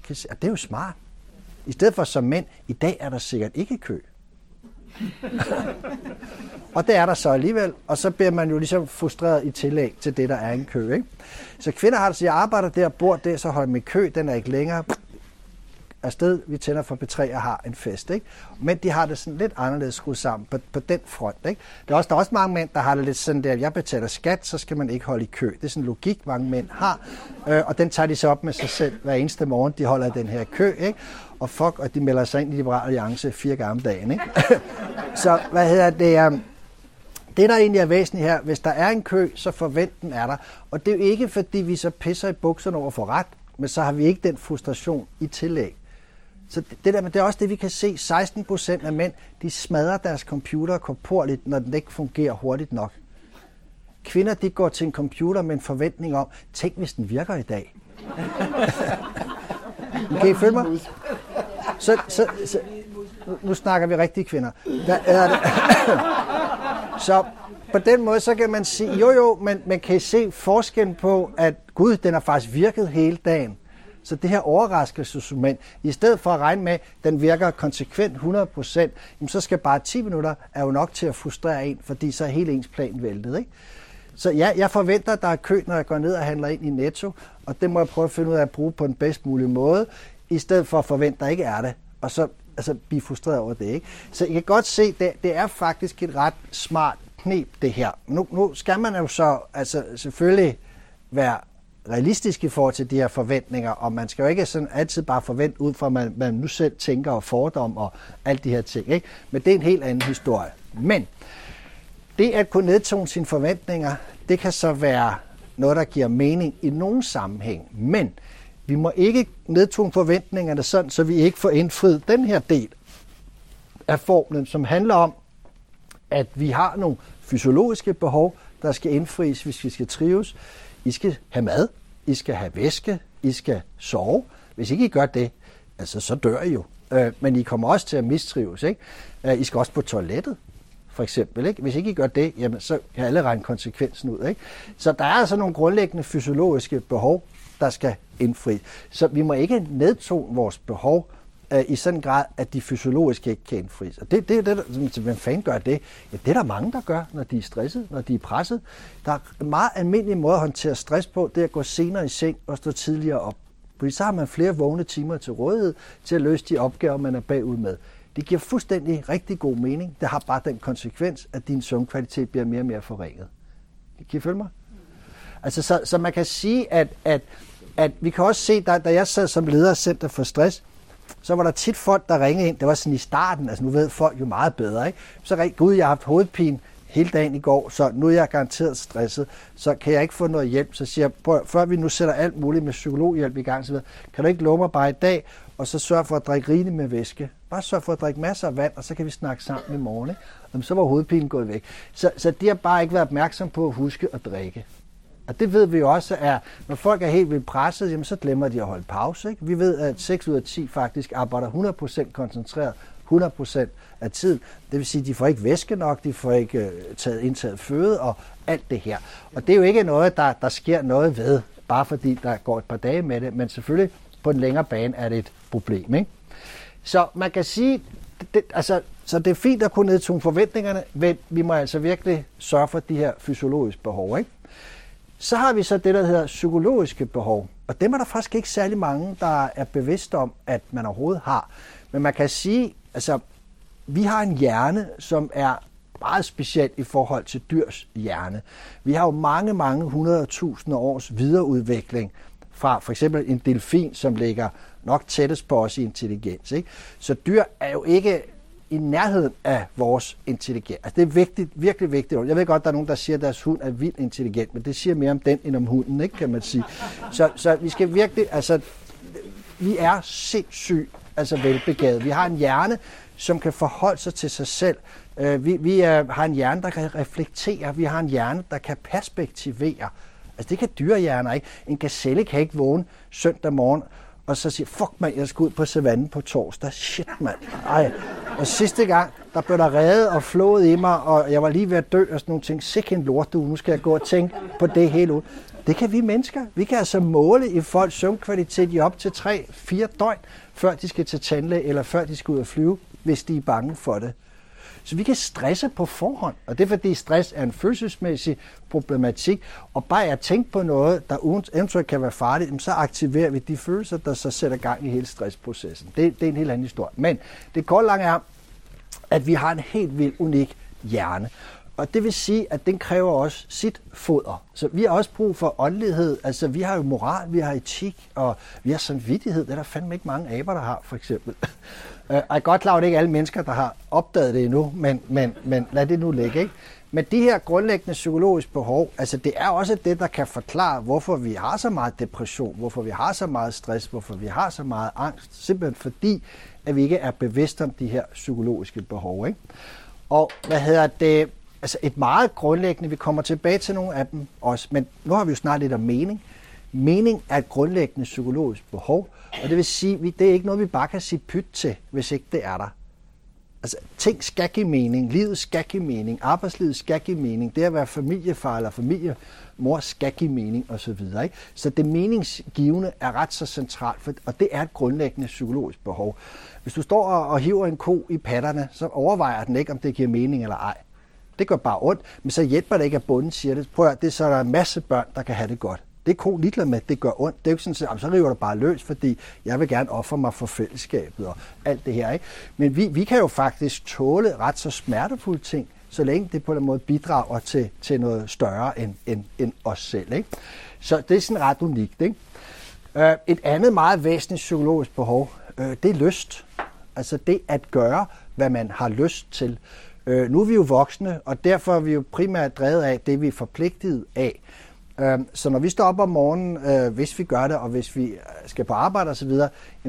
Og det er jo smart. I stedet for som mænd, i dag er der sikkert ikke kø. og det er der så alligevel, og så bliver man jo ligesom frustreret i tillæg til det, der er en kø. Ikke? Så kvinder har det, så jeg arbejder der, bor der, så holder min kø, den er ikke længere afsted, vi tænder for P3 og har en fest. Ikke? Men de har det sådan lidt anderledes skruet sammen på, på den front. Ikke? Der, er også, der er også mange mænd, der har det lidt sådan der, at jeg betaler skat, så skal man ikke holde i kø. Det er sådan en logik, mange mænd har, øh, og den tager de så op med sig selv hver eneste morgen, de holder den her kø. Ikke? Og fuck, og de melder sig ind i Liberale Alliance fire gange om dagen. Ikke? så hvad hedder det? Um, det, der egentlig er væsentligt her, hvis der er en kø, så forventen er der. Og det er jo ikke, fordi vi så pisser i bukserne over for ret, men så har vi ikke den frustration i tillæg. Så det, der, men det er også det, vi kan se. 16 procent af mænd, de smadrer deres computer korporligt, når den ikke fungerer hurtigt nok. Kvinder, de går til en computer med en forventning om, tænk hvis den virker i dag. kan I følge mig? Så, så, så, nu, snakker vi rigtige kvinder. Der er det. så på den måde, så kan man sige, jo jo, men man kan se forskellen på, at Gud, den har faktisk virket hele dagen. Så det her overraskelsesmoment, i stedet for at regne med, at den virker konsekvent 100%, så skal bare 10 minutter er jo nok til at frustrere en, fordi så er hele ens plan væltet. Ikke? Så ja, jeg forventer, at der er kø, når jeg går ned og handler ind i Netto, og det må jeg prøve at finde ud af at bruge på den bedst mulige måde, i stedet for at forvente, der ikke er det, og så altså, blive frustreret over det. Ikke? Så jeg kan godt se, det, det er faktisk et ret smart knep, det her. Nu, nu skal man jo så altså, selvfølgelig være realistisk i forhold til de her forventninger, og man skal jo ikke sådan altid bare forvente ud fra, hvad man nu selv tænker og fordom og alt de her ting. Ikke? Men det er en helt anden historie. Men det at kunne nedtone sine forventninger, det kan så være noget, der giver mening i nogen sammenhæng. Men vi må ikke nedtone forventningerne sådan, så vi ikke får indfriet den her del af formlen, som handler om, at vi har nogle fysiologiske behov, der skal indfries, hvis vi skal trives. I skal have mad, I skal have væske, I skal sove. Hvis ikke I gør det, altså, så dør I jo. Øh, men I kommer også til at mistrives. Ikke? Øh, I skal også på toilettet, for eksempel. Ikke? Hvis ikke I gør det, jamen, så kan alle regne konsekvensen ud. Ikke? Så der er altså nogle grundlæggende fysiologiske behov, der skal indfri. Så vi må ikke nedtone vores behov øh, i sådan en grad, at de fysiologiske ikke kan indfries. Og det, det er det, der, hvem fanden gør det? Ja, det er der mange, der gør, når de er stresset, når de er presset. Der er en meget almindelig måde at håndtere stress på, det er at gå senere i seng og stå tidligere op. Fordi så har man flere vågne timer til rådighed til at løse de opgaver, man er bagud med. Det giver fuldstændig rigtig god mening. Det har bare den konsekvens, at din søvnkvalitet bliver mere og mere forringet. Kan I følge mig? Altså, så, så man kan sige, at, at, at vi kan også se, da, da jeg sad som leder af Center for Stress, så var der tit folk, der ringede ind. Det var sådan i starten, altså nu ved folk jo meget bedre. Ikke? Så ringede, gud, jeg har haft hovedpine hele dagen i går, så nu er jeg garanteret stresset, så kan jeg ikke få noget hjælp. Så siger jeg, prøv, før vi nu sætter alt muligt med psykologhjælp i gang, så videre, kan du ikke love mig bare i dag, og så sørge for at drikke rigeligt med væske. Bare sørg for at drikke masser af vand, og så kan vi snakke sammen i morgen. Ikke? Jamen, så var hovedpinen gået væk. Så, så de har bare ikke været opmærksom på at huske at drikke. Og det ved vi jo også, er, når folk er helt vildt presset, jamen, så glemmer de at holde pause. Ikke? Vi ved, at 6 ud af 10 faktisk arbejder 100% koncentreret 100% af tiden. Det vil sige, at de får ikke væske nok, de får ikke øh, taget indtaget føde og alt det her. Og det er jo ikke noget, der, der sker noget ved, bare fordi der går et par dage med det, men selvfølgelig på en længere bane er det et problem. Ikke? Så man kan sige, det, altså, så det er fint at kunne nedtune forventningerne, men vi må altså virkelig sørge for de her fysiologiske behov. Ikke? Så har vi så det, der hedder psykologiske behov. Og dem er der faktisk ikke særlig mange, der er bevidst om, at man overhovedet har. Men man kan sige, altså, vi har en hjerne, som er meget speciel i forhold til dyrs hjerne. Vi har jo mange, mange hundredtusinde års videreudvikling fra for eksempel en delfin, som ligger nok tættest på os i intelligens. Ikke? Så dyr er jo ikke i nærheden af vores intelligens. Altså det er vigtigt, virkelig vigtigt. Jeg ved godt, der er nogen, der siger, at deres hund er vildt intelligent, men det siger mere om den end om hunden, ikke, kan man sige. Så, så vi skal virkelig, altså, vi er sindssygt altså velbegavet. Vi har en hjerne, som kan forholde sig til sig selv. Øh, vi vi er, har en hjerne, der kan reflektere. Vi har en hjerne, der kan perspektivere. Altså det kan dyrehjerner ikke. En gazelle kan ikke vågne søndag morgen og så siger, fuck mand, jeg skal ud på savannen på torsdag. Shit mand. Ej. Og sidste gang, der blev der reddet og flået i mig, og jeg var lige ved at dø og sådan nogle ting. Sikke en lort, du. Nu skal jeg gå og tænke på det hele ud. Det kan vi mennesker. Vi kan altså måle i folks søvnkvalitet i op til 3-4 døgn, før de skal til tandlæge, eller før de skal ud og flyve, hvis de er bange for det. Så vi kan stresse på forhånd, og det er fordi stress er en følelsesmæssig problematik, og bare at tænke på noget, der eventuelt kan være farligt, så aktiverer vi de følelser, der så sætter gang i hele stressprocessen. Det, det er en helt anden historie. Men det korte lange er, at vi har en helt vild unik hjerne. Og det vil sige, at den kræver også sit foder. Så vi har også brug for åndelighed. Altså, vi har jo moral, vi har etik, og vi har samvittighed. Det er der fandme ikke mange aber, der har, for eksempel. Øh, jeg er godt klar, at det ikke er alle mennesker, der har opdaget det endnu, men, men, men lad det nu ligge. Ikke? Men de her grundlæggende psykologiske behov, altså det er også det, der kan forklare, hvorfor vi har så meget depression, hvorfor vi har så meget stress, hvorfor vi har så meget angst. Simpelthen fordi, at vi ikke er bevidste om de her psykologiske behov. Ikke? Og hvad hedder det? Altså et meget grundlæggende, vi kommer tilbage til nogle af dem også, men nu har vi jo snart lidt om mening. Mening er et grundlæggende psykologisk behov, og det vil sige, at det er ikke noget, vi bare kan sige pyt til, hvis ikke det er der. Altså, ting skal give mening, livet skal give mening, arbejdslivet skal give mening, det at være familiefar eller familiemor skal give mening osv. Ikke? Så det meningsgivende er ret så centralt, for, og det er et grundlæggende psykologisk behov. Hvis du står og, og hiver en ko i patterne, så overvejer den ikke, om det giver mening eller ej. Det gør bare ondt, men så hjælper det ikke, at bunden siger det. Prøv at det er så der er en masse børn, der kan have det godt. Det er ko ligeglad med, det gør ondt. Det er jo ikke sådan, at så river du bare løs, fordi jeg vil gerne ofre mig for fællesskabet og alt det her. Ikke? Men vi, vi kan jo faktisk tåle ret så smertefulde ting, så længe det på en måde bidrager til, til noget større end, end, end os selv. Ikke? Så det er sådan ret unikt. Ikke? Øh, et andet meget væsentligt psykologisk behov, øh, det er lyst. Altså det at gøre, hvad man har lyst til. Øh, nu er vi jo voksne, og derfor er vi jo primært drevet af det, vi er forpligtet af. Øh, så når vi står op om morgenen, øh, hvis vi gør det, og hvis vi øh, skal på arbejde osv.,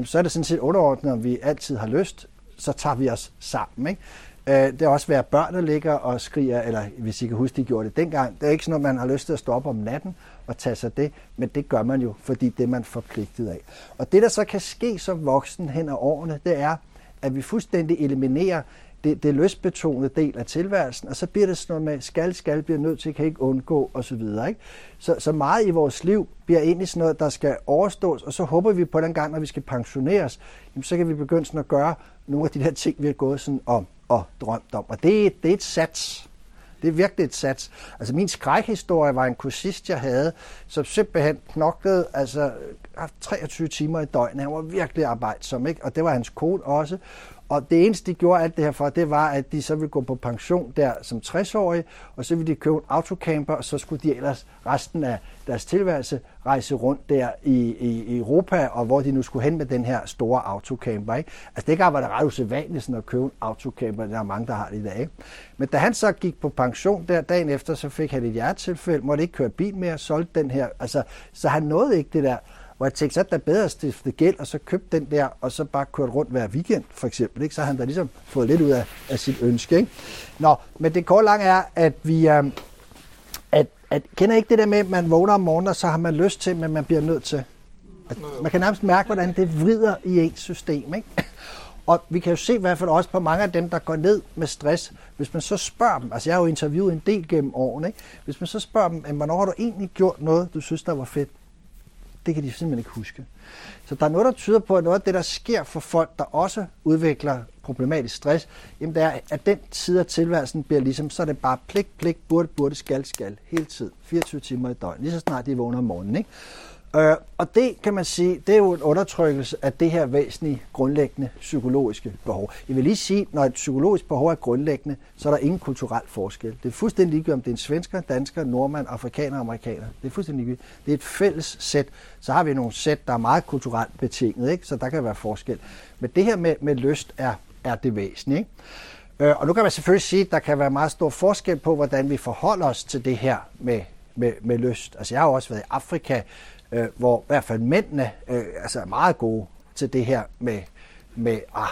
så er det sådan set underordnet, om vi altid har lyst, så tager vi os sammen. Ikke? Øh, det er også være børn, der ligger og skriger, eller hvis I kan huske, de gjorde det dengang. Det er ikke sådan, at man har lyst til at stå op om natten og tage sig det, men det gør man jo, fordi det er man forpligtet af. Og det, der så kan ske som voksen hen ad årene, det er, at vi fuldstændig eliminerer det, det løsbetonede del af tilværelsen, og så bliver det sådan noget med, skal, skal, bliver nødt til, kan ikke undgå, osv. Ikke? Så, så meget i vores liv bliver egentlig sådan noget, der skal overstås, og så håber vi på den gang, når vi skal pensioneres, jamen, så kan vi begynde sådan at gøre nogle af de der ting, vi har gået sådan om og drømt om. Og det, det er et sats. Det er virkelig et sats. Altså min skrækhistorie var en kursist, jeg havde, som simpelthen knoklede altså, 23 timer i døgnet. Han var virkelig arbejdsom, ikke? og det var hans kone også. Og det eneste, de gjorde alt det her for, det var, at de så ville gå på pension der som 60-årige, og så ville de købe en autocamper, og så skulle de ellers resten af deres tilværelse rejse rundt der i, i, i Europa, og hvor de nu skulle hen med den her store autocamper. Ikke? Altså det var det ret usædvanligt sådan at købe en autocamper, der er mange, der har det i dag. Ikke? Men da han så gik på pension der dagen efter, så fik han et hjertetilfælde, måtte ikke køre bil mere, solgte den her. Altså, så han nåede ikke det der hvor jeg tænkte, så er det bedre at stifte gæld, og så købe den der, og så bare køre rundt hver weekend, for eksempel. Ikke? Så har han da ligesom fået lidt ud af, af sit ønske. Ikke? Nå, men det korte lange er, at vi... Øh, at, at, kender ikke det der med, at man vågner om morgenen, og så har man lyst til, men man bliver nødt til. At man kan nærmest mærke, hvordan det vrider i ens system. Ikke? Og vi kan jo se i hvert fald også på mange af dem, der går ned med stress, hvis man så spørger dem, altså jeg har jo interviewet en del gennem årene, ikke? hvis man så spørger dem, hvornår har du egentlig gjort noget, du synes, der var fedt? Det kan de simpelthen ikke huske. Så der er noget, der tyder på, at noget af det, der sker for folk, der også udvikler problematisk stress, jamen det er, at den tid af tilværelsen bliver ligesom, så er det bare pligt, pligt, burde, burde, skal, skal, hele tiden, 24 timer i døgnet, lige så snart de vågner om morgenen. Ikke? Øh, og det kan man sige, det er jo en undertrykkelse af det her væsentlige grundlæggende psykologiske behov. Jeg vil lige sige, når et psykologisk behov er grundlæggende, så er der ingen kulturel forskel. Det er fuldstændig ligegyldigt, om det er en svensker, dansker, nordmand, afrikaner, amerikaner. Det er fuldstændig ligegyldigt. Det er et fælles sæt. Så har vi nogle sæt, der er meget kulturelt betinget, ikke? så der kan være forskel. Men det her med, med lyst er, er det væsentlige. Ikke? Øh, og nu kan man selvfølgelig sige, at der kan være meget stor forskel på, hvordan vi forholder os til det her med, med, med lyst. Altså jeg har også været i Afrika, øh, hvor i hvert fald mændene øh, altså er meget gode til det her med med, ah,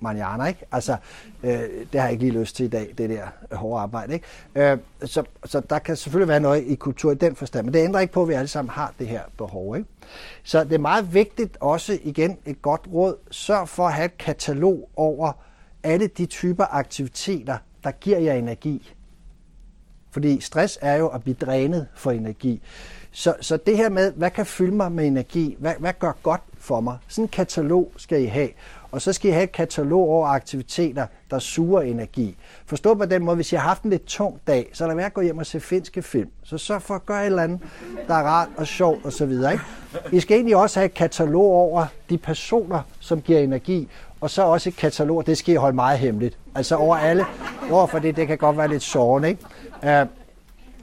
manjana, ikke? Altså, øh, det har jeg ikke lige lyst til i dag, det der hårde arbejde, ikke? Øh, så, så der kan selvfølgelig være noget i kultur i den forstand, men det ændrer ikke på, at vi alle sammen har det her behov, ikke? Så det er meget vigtigt også, igen, et godt råd, sørg for at have et katalog over alle de typer aktiviteter, der giver jer energi. Fordi stress er jo at blive drænet for energi. Så, så det her med, hvad kan fylde mig med energi? Hvad, hvad gør godt for mig? Sådan en katalog skal I have. Og så skal I have et katalog over aktiviteter, der suger energi. Forstå på den måde, hvis I har haft en lidt tung dag, så lad være at gå hjem og se finske film. Så sørg for at gøre et eller andet, der er rart og sjovt osv. Ikke? I skal egentlig også have et katalog over de personer, som giver energi, og så også et katalog, det skal I holde meget hemmeligt. Altså over alle, hvorfor det, det kan godt være lidt sårende. Ikke? Uh,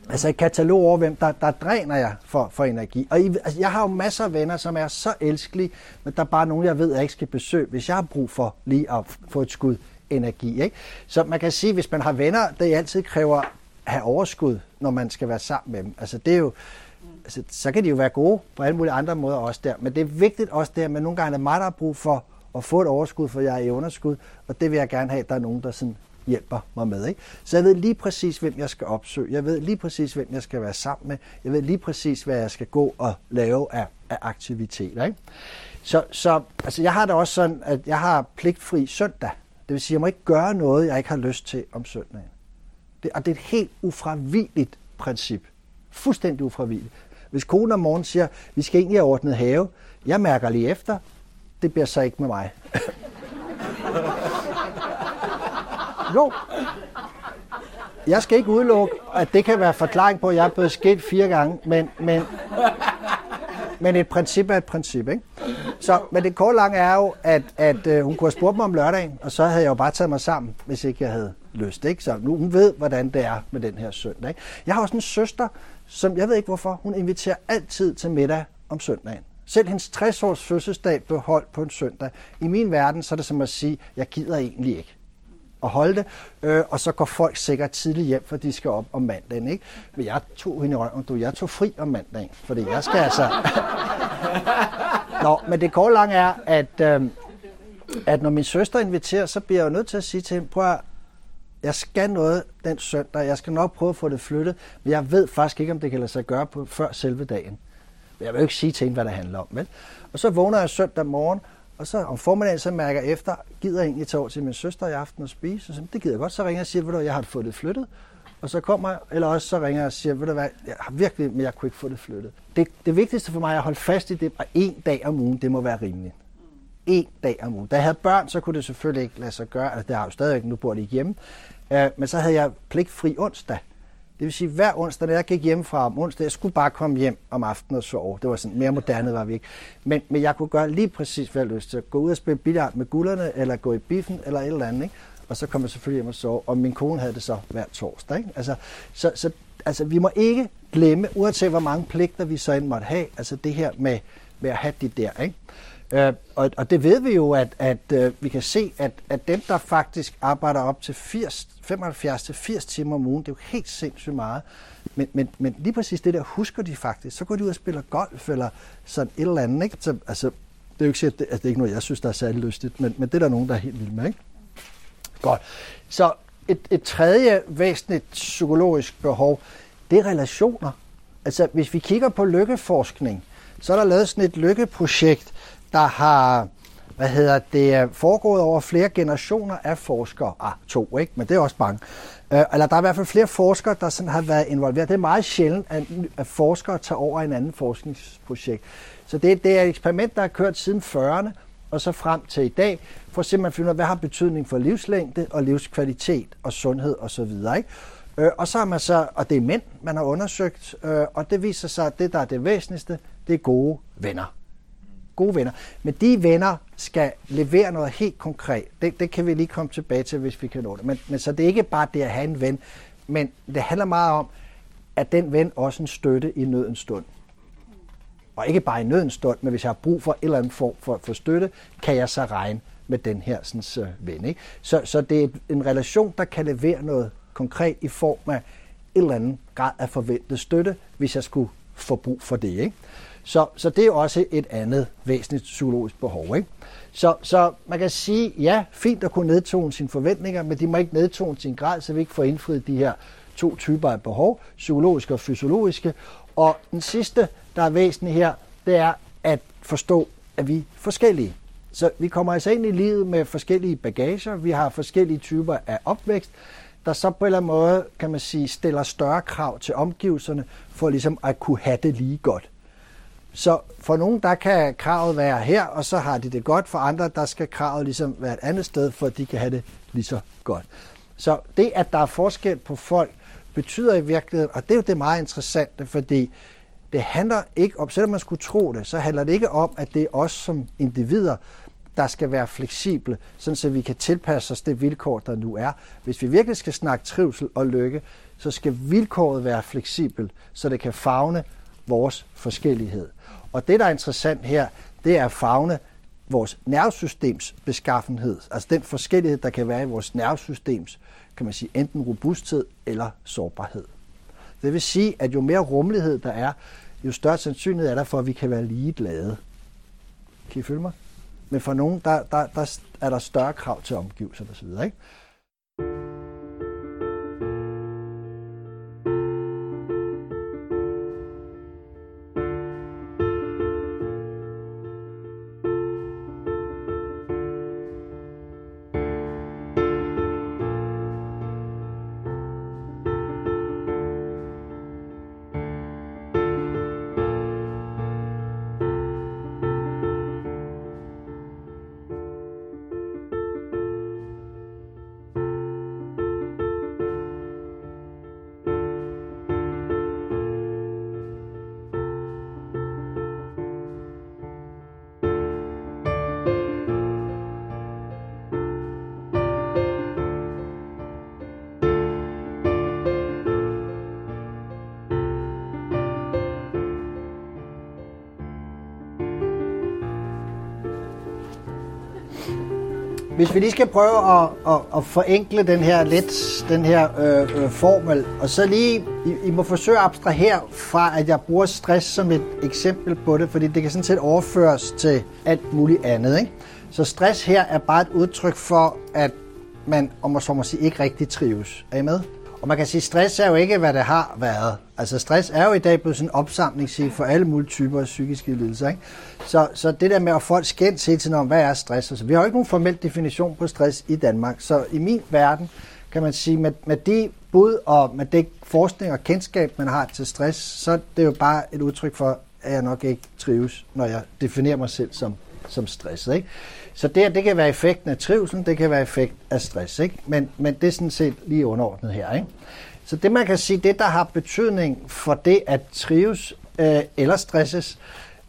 Altså et katalog over, hvem der, der dræner jeg for, for energi. Og I, altså, jeg har jo masser af venner, som er så elskelige, men der er bare nogen, jeg ved, jeg ikke skal besøge, hvis jeg har brug for lige at få et skud energi. Ikke? Så man kan sige, hvis man har venner, det altid kræver at have overskud, når man skal være sammen med dem. Altså det er jo, altså, så kan de jo være gode på alle mulige andre måder også der. Men det er vigtigt også der, men nogle gange er det mig, der har brug for at få et overskud, for jeg er i underskud, og det vil jeg gerne have, at der er nogen, der sådan hjælper mig med. Ikke? Så jeg ved lige præcis, hvem jeg skal opsøge. Jeg ved lige præcis, hvem jeg skal være sammen med. Jeg ved lige præcis, hvad jeg skal gå og lave af, af aktiviteter. Ikke? Så, så altså, jeg har det også sådan, at jeg har pligtfri søndag. Det vil sige, at jeg må ikke gøre noget, jeg ikke har lyst til om søndagen. Det, og det er et helt ufravilligt princip. Fuldstændig ufravilligt. Hvis konen om morgenen siger, vi skal egentlig have ordnet have, jeg mærker lige efter, det bliver så ikke med mig. Jo. Jeg skal ikke udelukke, at det kan være forklaring på, at jeg er blevet skilt fire gange, men, men, men et princip er et princip, ikke? Så, men det korte lange er jo, at, at øh, hun kunne have spurgt mig om lørdagen, og så havde jeg jo bare taget mig sammen, hvis ikke jeg havde lyst, ikke? Så nu hun ved, hvordan det er med den her søndag, ikke? Jeg har også en søster, som jeg ved ikke hvorfor, hun inviterer altid til middag om søndagen. Selv hendes 60-års fødselsdag blev holdt på en søndag. I min verden, så er det som at sige, jeg gider egentlig ikke at holde det, øh, og så går folk sikkert tidligt hjem, for de skal op om mandagen. Ikke? Men jeg tog hende i røven, du, jeg tog fri om mandagen, fordi jeg skal altså... Nå, men det korte lange er, at, øh, at når min søster inviterer, så bliver jeg jo nødt til at sige til hende, prøv at, jeg skal noget den søndag, jeg skal nok prøve at få det flyttet, men jeg ved faktisk ikke, om det kan lade sig gøre på, før selve dagen. Jeg vil jo ikke sige til hende, hvad det handler om. Vel? Og så vågner jeg søndag morgen, og så om formiddagen, så mærker jeg efter, gider jeg egentlig tage over til min søster i aften og spise? Og så, det gider jeg godt. Så ringer jeg og siger, ved du, jeg har fået det flyttet. Og så kommer jeg, eller også så ringer jeg og siger, ved du hvad, jeg har virkelig, men jeg kunne ikke få det flyttet. Det, det vigtigste for mig er at holde fast i det, og en dag om ugen, det må være rimeligt. En dag om ugen. Da jeg havde børn, så kunne det selvfølgelig ikke lade sig gøre. Altså, det har jo stadigvæk, nu bor de ikke hjemme. Uh, men så havde jeg pligtfri onsdag. Det vil sige, hver onsdag, når jeg gik hjem fra om onsdag, jeg skulle bare komme hjem om aftenen og sove. Det var sådan, mere moderne var vi ikke. Men, men jeg kunne gøre lige præcis, hvad jeg lyst til. Gå ud og spille billard med gulderne, eller gå i biffen, eller et eller andet. Ikke? Og så kom jeg selvfølgelig hjem og sove. Og min kone havde det så hver torsdag. Ikke? Altså, så, så altså, vi må ikke glemme, uanset hvor mange pligter vi så end måtte have, altså det her med, med at have de der. Ikke? Øh, og, og det ved vi jo, at, at øh, vi kan se, at, at dem, der faktisk arbejder op til 80, 75-80 timer om ugen, det er jo helt sindssygt meget. Men, men, men lige præcis det der husker de faktisk. Så går de ud og spiller golf eller sådan et eller andet. Ikke? Så, altså, det er jo ikke sikkert, at det, altså, det er ikke noget, jeg synes, der er særlig lystigt, men, men det er der nogen, der er helt vildt med. Ikke? Godt. Så et, et tredje væsentligt psykologisk behov, det er relationer. Altså, hvis vi kigger på lykkeforskning, så er der lavet sådan et lykkeprojekt, der har hvad hedder det, foregået over flere generationer af forskere. Ah, to, ikke? Men det er også mange. Øh, eller der er i hvert fald flere forskere, der sådan har været involveret. Det er meget sjældent, at, forskere tager over en anden forskningsprojekt. Så det, det er et eksperiment, der har kørt siden 40'erne, og så frem til i dag, for at simpelthen finde ud af, hvad har betydning for livslængde og livskvalitet og sundhed osv. Ikke? Øh, og så har man så, og det er mænd, man har undersøgt, øh, og det viser sig, at det, der er det væsentligste, det er gode venner gode venner. Men de venner skal levere noget helt konkret. Det, det kan vi lige komme tilbage til, hvis vi kan nå det. Men, men så det er ikke bare det at have en ven, men det handler meget om, at den ven også en støtte i nødens stund. Og ikke bare i nødens stund, men hvis jeg har brug for en eller anden form for, for støtte, kan jeg så regne med den her sådan, uh, ven. Ikke? Så, så det er en relation, der kan levere noget konkret i form af en eller anden grad af forventet støtte, hvis jeg skulle få brug for det. Ikke? Så, så det er også et andet væsentligt psykologisk behov. Ikke? Så, så man kan sige, ja, fint at kunne nedtone sine forventninger, men de må ikke nedtone sin grad, så vi ikke får indfriet de her to typer af behov, psykologiske og fysiologiske. Og den sidste, der er væsentlig her, det er at forstå, at vi er forskellige. Så vi kommer altså ind i livet med forskellige bagager, vi har forskellige typer af opvækst, der så på en eller anden måde, kan man sige, stiller større krav til omgivelserne, for ligesom at kunne have det lige godt. Så for nogen, der kan kravet være her, og så har de det godt. For andre, der skal kravet ligesom være et andet sted, for de kan have det lige så godt. Så det, at der er forskel på folk, betyder i virkeligheden, og det er jo det meget interessante, fordi det handler ikke om, selvom man skulle tro det, så handler det ikke om, at det er os som individer, der skal være fleksible, sådan så vi kan tilpasse os det vilkår, der nu er. Hvis vi virkelig skal snakke trivsel og lykke, så skal vilkåret være fleksibelt, så det kan fagne vores forskellighed. Og det, der er interessant her, det er at fagne vores nervesystems beskaffenhed, altså den forskellighed, der kan være i vores nervesystems, kan man sige, enten robusthed eller sårbarhed. Det vil sige, at jo mere rummelighed der er, jo større sandsynlighed er der for, at vi kan være lige glade. Kan I følge mig? Men for nogen, der, der, der er der større krav til omgivelser osv. Ikke? Hvis vi lige skal prøve at, at, at forenkle den her lidt, den her øh, øh, formel, og så lige, I, I må forsøge at abstrahere fra, at jeg bruger stress som et eksempel på det, fordi det kan sådan set overføres til alt muligt andet. Ikke? Så stress her er bare et udtryk for, at man, om man så må sige, ikke rigtig trives. Er I med? Og man kan sige, at stress er jo ikke, hvad det har været. Altså stress er jo i dag blevet sådan en opsamling for alle mulige typer af psykiske lidelser. Ikke? Så, så det der med at folk skændes hele tiden om, hvad er stress? Altså, vi har jo ikke nogen formel definition på stress i Danmark. Så i min verden kan man sige, med, med de bud og med det forskning og kendskab, man har til stress, så det er jo bare et udtryk for, at jeg nok ikke trives, når jeg definerer mig selv som, som stresset. Ikke? Så det, det kan være effekten af trivsel, det kan være effekt af stress, ikke? Men, men det er sådan set lige underordnet her. Ikke? Så det man kan sige, det der har betydning for det at trives øh, eller stresses,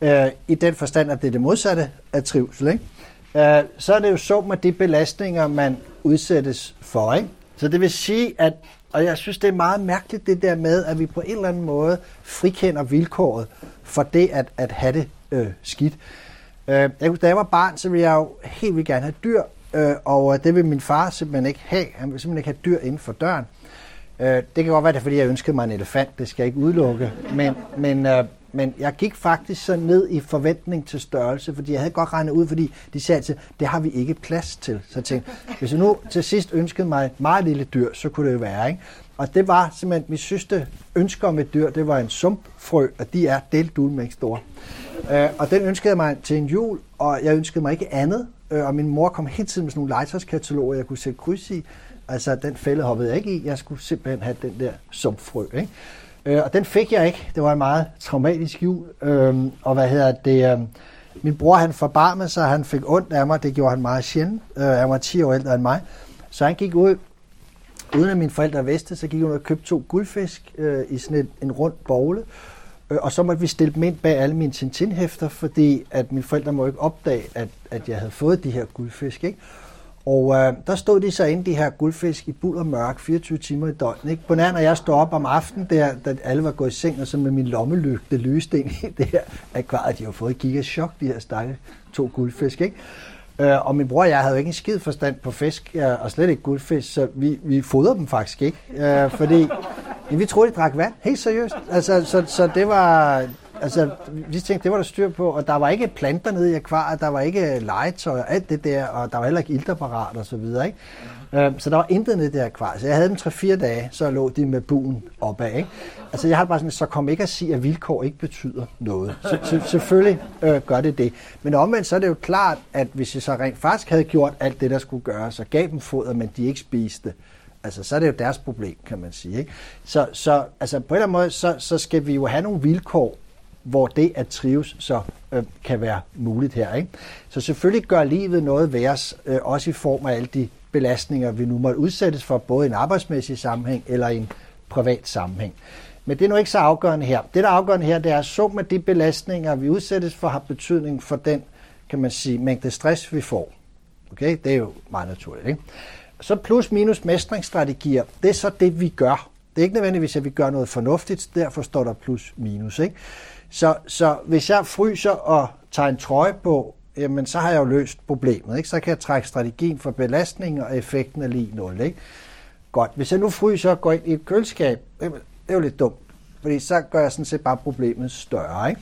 øh, i den forstand, at det er det modsatte af trivsel, ikke? Øh, så er det jo så med de belastninger, man udsættes for. Ikke? Så det vil sige, at og jeg synes, det er meget mærkeligt det der med, at vi på en eller anden måde frikender vilkåret for det at, at have det øh, skidt. Øh, jeg, da jeg var barn, så ville jeg jo helt vildt gerne have dyr, øh, og øh, det vil min far simpelthen ikke have. Han vil simpelthen ikke have dyr inden for døren. Øh, det kan godt være, det er, fordi jeg ønskede mig en elefant, det skal jeg ikke udelukke. Men, men, øh, men jeg gik faktisk så ned i forventning til størrelse, fordi jeg havde godt regnet ud, fordi de sagde altid, det har vi ikke plads til. Så jeg tænkte, hvis jeg nu til sidst ønskede mig et meget lille dyr, så kunne det jo være. Ikke? Og det var simpelthen min sidste ønske om et dyr, det var en sumpfrø, og de er delt med store. Øh, og den ønskede jeg mig til en jul, og jeg ønskede mig ikke andet. Øh, og min mor kom hele tiden med sådan nogle legetøjskataloger, jeg kunne sætte kryds i. Altså, den fælde hoppede jeg ikke i. Jeg skulle simpelthen have den der sumpfrø. Ikke? Øh, og den fik jeg ikke. Det var en meget traumatisk jul. Øh, og hvad hedder det? Øh, min bror, han forbarmede sig, han fik ondt af mig. Det gjorde han meget sjældent. Øh, han var 10 år ældre end mig. Så han gik ud, uden at mine forældre vidste, så gik hun ud og købte to guldfisk øh, i sådan en, en rund bogle. Øh, og så måtte vi stille dem ind bag alle mine Tintin-hæfter, fordi at mine forældre må ikke opdage, at, at jeg havde fået de her guldfisk. Ikke? Og øh, der stod de så inde, de her guldfisk, i buld og mørk, 24 timer i døgnet. Ikke? På nær, når jeg står op om aftenen, der, da alle var gået i seng, og så med min lommelygte lyste ind i det her akvariet. De har fået gigachok, de her stakke to guldfisk. Ikke? Øh, og min bror og jeg havde jo ikke en skid forstand på fisk, og slet ikke guldfisk, så vi, vi fodrede dem faktisk ikke. Øh, fordi vi troede, de drak vand. Helt seriøst. Altså, så, så det var... Altså, vi tænkte, det var der styr på, og der var ikke planter nede i akvariet, der var ikke legetøj og alt det der, og der var heller ikke iltapparat og så videre, ikke? Øh, Så der var intet nede i det akvariet. Så jeg havde dem 3-4 dage, så lå de med buen opad, ikke? Altså, jeg har bare sådan, så kom ikke at sige, at vilkår ikke betyder noget. Så, så, selvfølgelig øh, gør det det. Men omvendt, så er det jo klart, at hvis jeg så rent faktisk havde gjort alt det, der skulle gøres, og gav dem foder, men de ikke spiste, Altså, så er det jo deres problem, kan man sige. Ikke? Så, så altså, på en eller anden måde, så, så skal vi jo have nogle vilkår, hvor det at trives så øh, kan være muligt her. Ikke? Så selvfølgelig gør livet noget værre, øh, også i form af alle de belastninger, vi nu måtte udsættes for, både i en arbejdsmæssig sammenhæng eller i en privat sammenhæng. Men det er nu ikke så afgørende her. Det, der er afgørende her, det er, at summen af de belastninger, vi udsættes for, har betydning for den, kan man sige, mængde stress, vi får. Okay? Det er jo meget naturligt. Ikke? Så plus minus mestringsstrategier, det er så det, vi gør. Det er ikke nødvendigvis, at vi gør noget fornuftigt, derfor står der plus minus. Ikke? Så, så hvis jeg fryser og tager en trøje på, jamen så har jeg jo løst problemet. Ikke? Så kan jeg trække strategien for belastning og effekten er lige 0. Ikke? Godt. Hvis jeg nu fryser og går ind i et køleskab, det er jo lidt dumt, fordi så gør jeg sådan set bare problemet større. Ikke?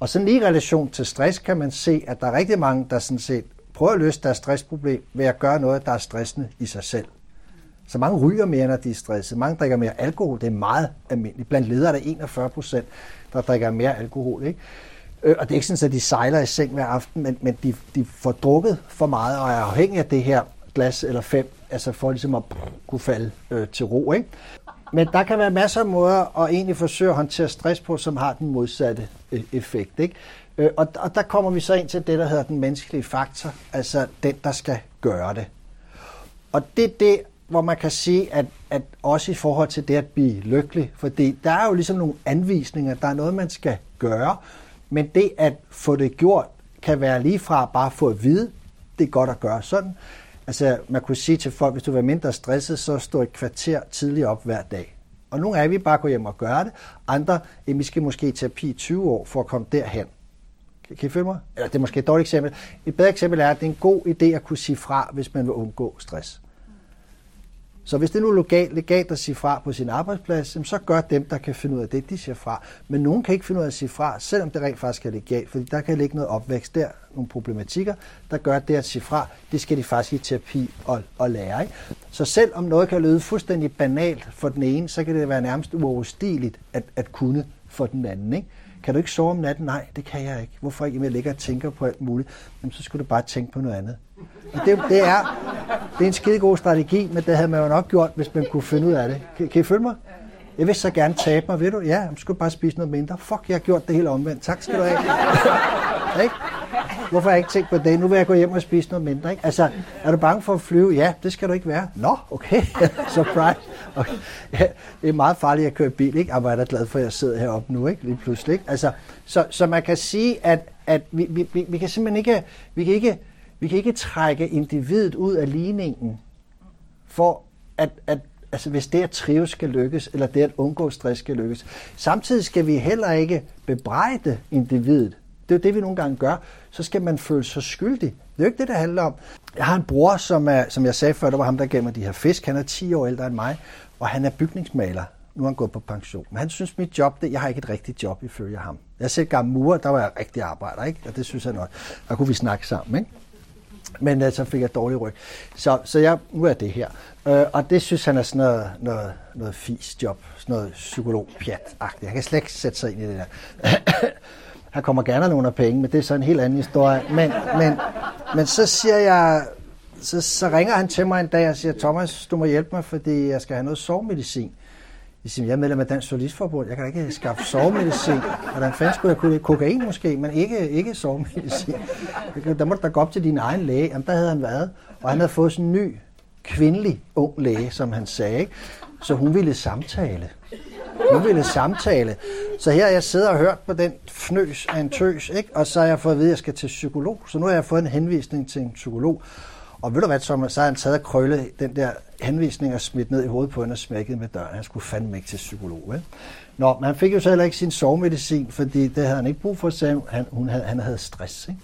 Og sådan lige i relation til stress kan man se, at der er rigtig mange, der sådan set prøver at løse deres stressproblem ved at gøre noget, der er stressende i sig selv. Så mange ryger mere, når de er stresset. Mange drikker mere alkohol. Det er meget almindeligt. Blandt ledere er det 41 procent, der drikker mere alkohol. Ikke? Øh, Og det er ikke sådan, at de sejler i seng hver aften, men, men de, de får drukket for meget og er afhængige af det her glas eller fem, altså for ligesom at kunne falde øh, til ro. Ikke? Men der kan være masser af måder at egentlig forsøge at håndtere stress på, som har den modsatte øh, effekt. Ikke? Øh, Og, og der kommer vi så ind til det, der hedder den menneskelige faktor, altså den, der skal gøre det. Og det er det, hvor man kan sige, at, at også i forhold til det at blive lykkelig, fordi der er jo ligesom nogle anvisninger, der er noget, man skal gøre, men det at få det gjort, kan være lige fra bare få at vide, det er godt at gøre sådan. Altså, man kunne sige til folk, hvis du vil være mindre stresset, så stå et kvarter tidligere op hver dag. Og nogle af vi bare gå hjem og gøre det. Andre, vi skal måske i terapi i 20 år for at komme derhen. Kan kan I følge mig? Eller det er måske et dårligt eksempel. Et bedre eksempel er, at det er en god idé at kunne sige fra, hvis man vil undgå stress. Så hvis det nu er legalt, legalt at sige fra på sin arbejdsplads, så gør dem, der kan finde ud af det, de siger fra. Men nogen kan ikke finde ud af at sige fra, selvom det rent faktisk er legalt, fordi der kan ligge noget opvækst der, nogle problematikker, der gør det at sige fra, det skal de faktisk i terapi og, og lære. Ikke? Så selv om noget kan lyde fuldstændig banalt for den ene, så kan det være nærmest uoverstigeligt at, at kunne for den anden. Ikke? Kan du ikke sove om natten? Nej, det kan jeg ikke. Hvorfor ikke? Jamen, jeg ligger og tænker på alt muligt. Jamen, så skulle du bare tænke på noget andet. Og det, det, er, det er en skide god strategi, men det havde man jo nok gjort, hvis man kunne finde ud af det. Kan, kan I følge mig? Jeg vil så gerne tabe mig, ved du? Ja, jeg skulle bare spise noget mindre. Fuck, jeg har gjort det hele omvendt. Tak skal du have. ikke? Hvorfor har jeg ikke tænkt på det? Nu vil jeg gå hjem og spise noget mindre. Ikke? Altså, er du bange for at flyve? Ja, det skal du ikke være. Nå, okay. Surprise. Okay. Ja, det er meget farligt at køre bil, ikke? Og hvor er jeg da glad for, at jeg sidder heroppe nu, ikke? Lige pludselig, ikke? Altså, så, så man kan sige, at, at vi, vi, vi, vi kan simpelthen ikke, vi kan ikke, vi kan ikke trække individet ud af ligningen, for at, at altså hvis det at trives skal lykkes, eller det at undgå stress skal lykkes. Samtidig skal vi heller ikke bebrejde individet. Det er jo det, vi nogle gange gør. Så skal man føle sig skyldig. Det er jo ikke det, det handler om. Jeg har en bror, som, er, som jeg sagde før, det var ham, der gav mig de her fisk. Han er 10 år ældre end mig, og han er bygningsmaler. Nu er han gået på pension. Men han synes, mit job, det, jeg har ikke et rigtigt job ifølge ham. Jeg selv gammel murer, der var jeg rigtig arbejder, ikke? og det synes jeg nok. Der kunne vi snakke sammen. Ikke? Men øh, så fik jeg dårlig ryg. Så, så jeg, nu er det her. Øh, og det synes han er sådan noget, noget, noget fis job, sådan noget psykolog-pjat -agtigt. Jeg kan slet ikke sætte sig ind i det der. han kommer gerne nogle penge, men det er så en helt anden historie. Men, men, men så siger jeg, så, så ringer han til mig en dag og siger, Thomas, du må hjælpe mig, fordi jeg skal have noget sovemedicin. Jeg siger, jeg er medlem af Dansk Solistforbund, jeg kan da ikke skaffe sovemedicin. Hvordan fanden skulle jeg kunne kokain måske, men ikke, ikke sovemedicin. Der må du da gå op til din egen læge. Jamen, der havde han været, og han havde fået sådan en ny kvindelig ung læge, som han sagde. Ikke? Så hun ville samtale. Hun ville samtale. Så her jeg sidder og hørt på den fnøs af en tøs, ikke? og så har jeg fået at vide, at jeg skal til psykolog. Så nu har jeg fået en henvisning til en psykolog. Og ved du hvad, Thomas, så har han taget og krølle den der henvisning og smidt ned i hovedet på hende og smækket med døren. Han skulle fandme ikke til psykolog. Vel? Nå, men han fik jo så heller ikke sin sovemedicin, fordi det havde han ikke brug for, sagde han, hun havde, han havde stress. Ikke?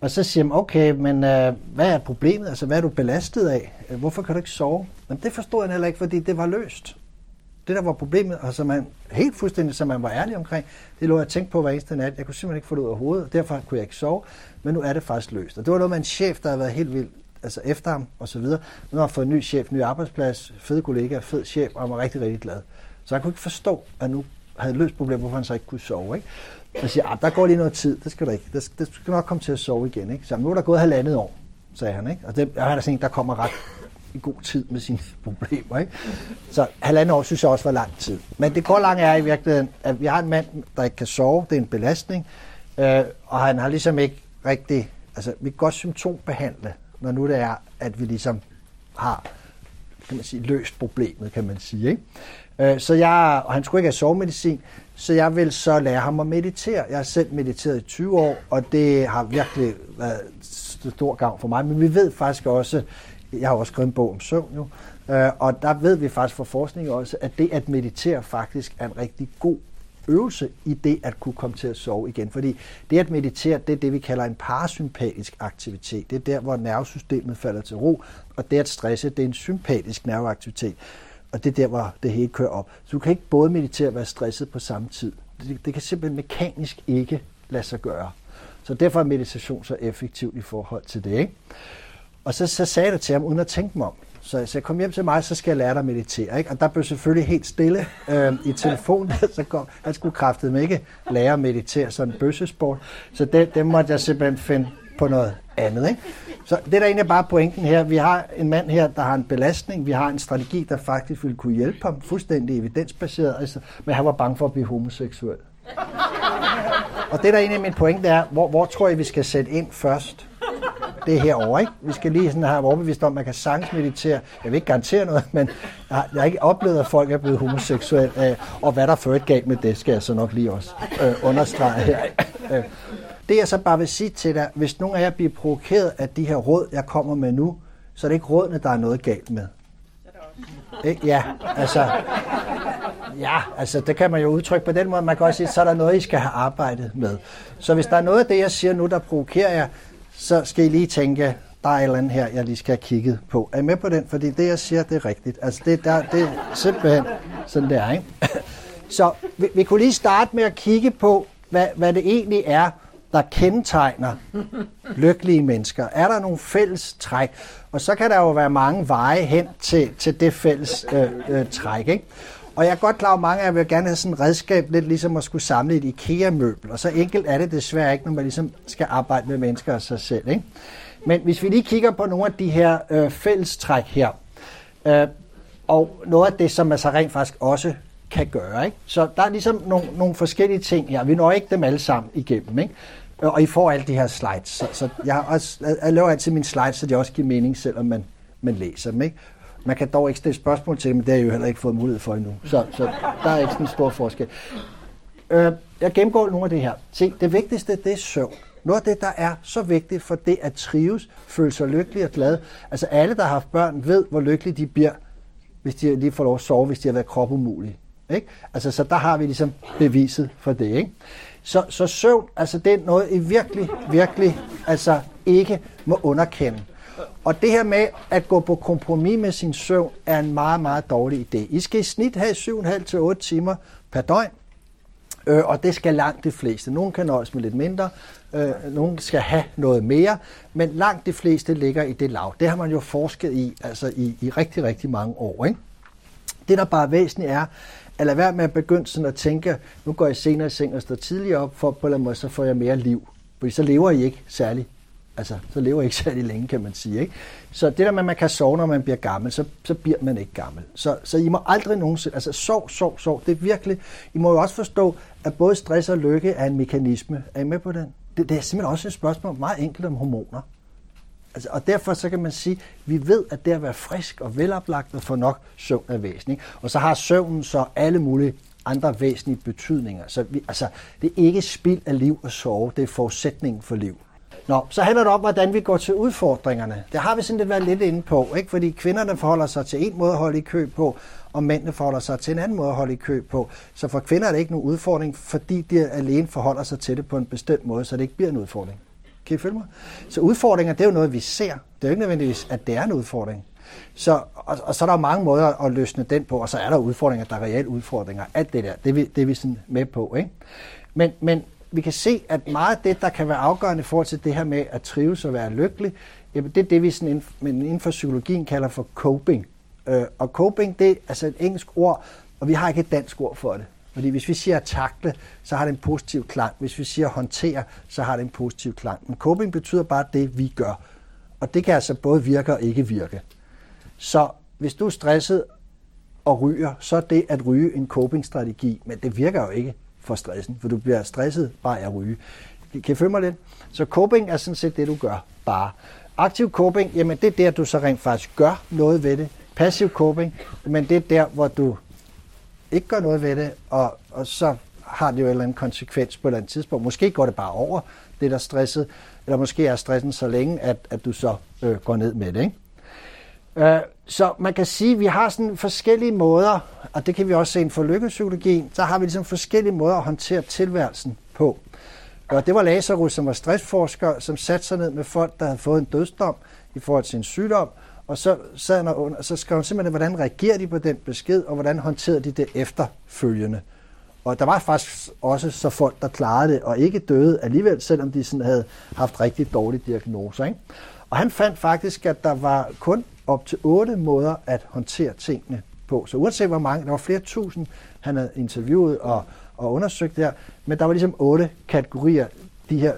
Og så siger han, okay, men øh, hvad er problemet? Altså, hvad er du belastet af? Hvorfor kan du ikke sove? Jamen, det forstod han heller ikke, fordi det var løst. det, der var problemet, og som man helt fuldstændig, som man var ærlig omkring, det lå jeg tænkte på hver eneste nat. Jeg kunne simpelthen ikke få det ud af hovedet, og derfor kunne jeg ikke sove. Men nu er det faktisk løst. Og det var noget med en chef, der havde været helt vildt altså efter ham og så videre. Nu har han fået en ny chef, ny arbejdsplads, fed kollega, fed chef, og han var rigtig, rigtig glad. Så han kunne ikke forstå, at nu havde løst problemet, hvorfor han så ikke kunne sove. Ikke? Jeg siger, ah, der går lige noget tid, det skal du ikke. Det skal, det skal nok komme til at sove igen. Ikke? Så nu er der gået halvandet år, sagde han. Ikke? Og det jeg har da set, der kommer ret i god tid med sine problemer. Ikke? Så halvandet år synes jeg også var lang tid. Men det går langt er i virkeligheden, at vi har en mand, der ikke kan sove. Det er en belastning. Øh, og han har ligesom ikke rigtig... Altså, vi kan godt symptombehandle, når nu det er, at vi ligesom har kan man sige, løst problemet, kan man sige. Ikke? Øh, så jeg, og han skulle ikke have sovemedicin, så jeg vil så lære ham at meditere. Jeg har selv mediteret i 20 år, og det har virkelig været stor gavn for mig. Men vi ved faktisk også, jeg har også skrevet en bog om søvn jo, øh, og der ved vi faktisk fra forskning også, at det at meditere faktisk er en rigtig god øvelse i det at kunne komme til at sove igen. Fordi det at meditere, det er det, vi kalder en parasympatisk aktivitet. Det er der, hvor nervesystemet falder til ro, og det at stresse, det er en sympatisk nerveaktivitet. Og det er der, hvor det hele kører op. Så du kan ikke både meditere og være stresset på samme tid. Det, det kan simpelthen mekanisk ikke lade sig gøre. Så derfor er meditation så effektiv i forhold til det. Ikke? Og så, så sagde jeg det til ham, uden at tænke mig om. Så, så jeg kom hjem til mig, så skal jeg lære dig at meditere. Ikke? Og der blev selvfølgelig helt stille øh, i telefonen. så kom, han skulle kraftet mig ikke lære at meditere, sådan en bøssesport. Så det, det måtte jeg simpelthen finde på noget andet. Ikke? Så det er der egentlig bare pointen her. Vi har en mand her, der har en belastning. Vi har en strategi, der faktisk ville kunne hjælpe ham. Fuldstændig evidensbaseret. Altså, men han var bange for at blive homoseksuel. Og det der egentlig er min pointe er, hvor, hvor tror jeg, vi skal sætte ind først? Det er herovre, ikke? Vi skal lige sådan have overbevist om, at man kan sagtens meditere. Jeg vil ikke garantere noget, men jeg har, jeg har ikke oplevet, at folk er blevet homoseksuelle. Øh, og hvad der ført galt med det, skal jeg så nok lige også øh, understrege her. Øh, det jeg så bare vil sige til dig, hvis nogen af jer bliver provokeret af de her råd, jeg kommer med nu, så er det ikke rådene, der er noget galt med. Ikke? Ja, altså, ja, altså det kan man jo udtrykke på den måde. Man kan også sige, så er der noget, I skal have arbejdet med. Så hvis der er noget af det, jeg siger nu, der provokerer jer, så skal I lige tænke, der er et eller andet her, jeg lige skal have kigget på. Er I med på den? Fordi det, jeg siger, det er rigtigt. Altså det, der, det er simpelthen sådan, der, ikke? Så vi, vi kunne lige starte med at kigge på, hvad, hvad det egentlig er, der kendetegner lykkelige mennesker? Er der nogle fælles træk? Og så kan der jo være mange veje hen til, til det fælles øh, øh, træk. Ikke? Og jeg er godt klar, at mange af jer vil gerne have sådan et redskab, lidt ligesom at skulle samle et IKEA-møbel. Og så enkelt er det desværre ikke, når man ligesom skal arbejde med mennesker og sig selv. Ikke? Men hvis vi lige kigger på nogle af de her øh, fællestræk her, øh, og noget af det, som man så rent faktisk også kan gøre. Ikke? Så der er ligesom nogle, nogle forskellige ting her. Vi når ikke dem alle sammen igennem. Ikke? Øh, og I får alle de her slides. Så, så jeg, har også, jeg laver altid mine slides, så de også giver mening, selvom man, man læser dem. Ikke? Man kan dog ikke stille spørgsmål til men det har jeg jo heller ikke fået mulighed for endnu. Så, så der er ikke sådan en stor forskel. Øh, jeg gennemgår nogle af det her. Se, det vigtigste, det er søvn. Noget af det, der er så vigtigt for det at trives, føle sig lykkelig og glad. Altså alle, der har haft børn, ved, hvor lykkelige de bliver, hvis de lige får lov at sove, hvis de har været kropumulige. Ikke? Altså, så der har vi ligesom beviset for det. Ikke? Så, så søvn, altså det er noget, I virkelig, virkelig altså ikke må underkende. Og det her med at gå på kompromis med sin søvn er en meget, meget dårlig idé. I skal i snit have 7,5-8 timer per døgn, øh, og det skal langt de fleste. Nogle kan nøjes med lidt mindre, øh, nogle skal have noget mere, men langt de fleste ligger i det lav. Det har man jo forsket i, altså i, i rigtig, rigtig mange år. Ikke? Det, der bare er væsentligt, er, at lade være med at begynde sådan at tænke, nu går jeg senere i seng og står tidligere op, for på en eller anden måde, så får jeg mere liv. Fordi så lever I ikke særlig Altså, så lever jeg ikke særlig længe, kan man sige. Ikke? Så det der med, at man kan sove, når man bliver gammel, så, så bliver man ikke gammel. Så, så I må aldrig nogensinde, altså sov, sov, sov. Det er virkelig, I må jo også forstå, at både stress og lykke er en mekanisme. Er I med på den? Det, det er simpelthen også et spørgsmål meget enkelt om hormoner. Altså, og derfor så kan man sige, at vi ved, at det at være frisk og veloplagt og få nok søvn er væsentligt. Og så har søvnen så alle mulige andre væsentlige betydninger. Så vi, altså, det er ikke spild af liv at sove, det er forudsætningen for liv. Nå, så handler det om, hvordan vi går til udfordringerne. Det har vi sådan lidt været lidt inde på, ikke? fordi kvinderne forholder sig til en måde at holde i kø på, og mændene forholder sig til en anden måde at holde i kø på. Så for kvinder er det ikke nogen udfordring, fordi de alene forholder sig til det på en bestemt måde, så det ikke bliver en udfordring. Kan I følge mig? Så udfordringer, det er jo noget, vi ser. Det er jo ikke nødvendigvis, at det er en udfordring. Så, og, og så er der mange måder at løsne den på, og så er der udfordringer, der er reelle udfordringer. Alt det der, det er vi, det er vi sådan med på. Ikke? Men, men vi kan se, at meget af det, der kan være afgørende i forhold til det her med at trives og være lykkelig, det er det, vi sådan inden, men inden for psykologien kalder for coping. Øh, og coping, det er altså et engelsk ord, og vi har ikke et dansk ord for det. Fordi hvis vi siger takle, så har det en positiv klang. Hvis vi siger håndtere, så har det en positiv klang. Men coping betyder bare det, vi gør. Og det kan altså både virke og ikke virke. Så hvis du er stresset og ryger, så er det at ryge en coping-strategi. Men det virker jo ikke for stressen, for du bliver stresset bare af at ryge. Kan I følge mig lidt? Så coping er sådan set det, du gør bare. Aktiv coping, jamen det er der, du så rent faktisk gør noget ved det. Passiv coping, men det er der, hvor du ikke gør noget ved det, og, og så har det jo en eller anden konsekvens på et eller andet tidspunkt. Måske går det bare over, det der stresset, eller måske er stressen så længe, at, at du så øh, går ned med det. Ikke? Øh, så man kan sige, at vi har sådan forskellige måder, og det kan vi også se inden for lykkepsykologien, så har vi ligesom forskellige måder at håndtere tilværelsen på. Og det var Lazarus, som var stressforsker, som satte sig ned med folk, der havde fået en dødsdom i forhold til en sygdom, og så, sad han og, og så skrev han simpelthen, hvordan reagerer de på den besked, og hvordan håndterede de det efterfølgende. Og der var faktisk også så folk, der klarede det, og ikke døde alligevel, selvom de sådan havde haft rigtig dårlige diagnoser. Ikke? Og han fandt faktisk, at der var kun op til otte måder at håndtere tingene på. Så uanset hvor mange, der var flere tusind, han havde interviewet og, og undersøgt der, men der var ligesom otte kategorier, de her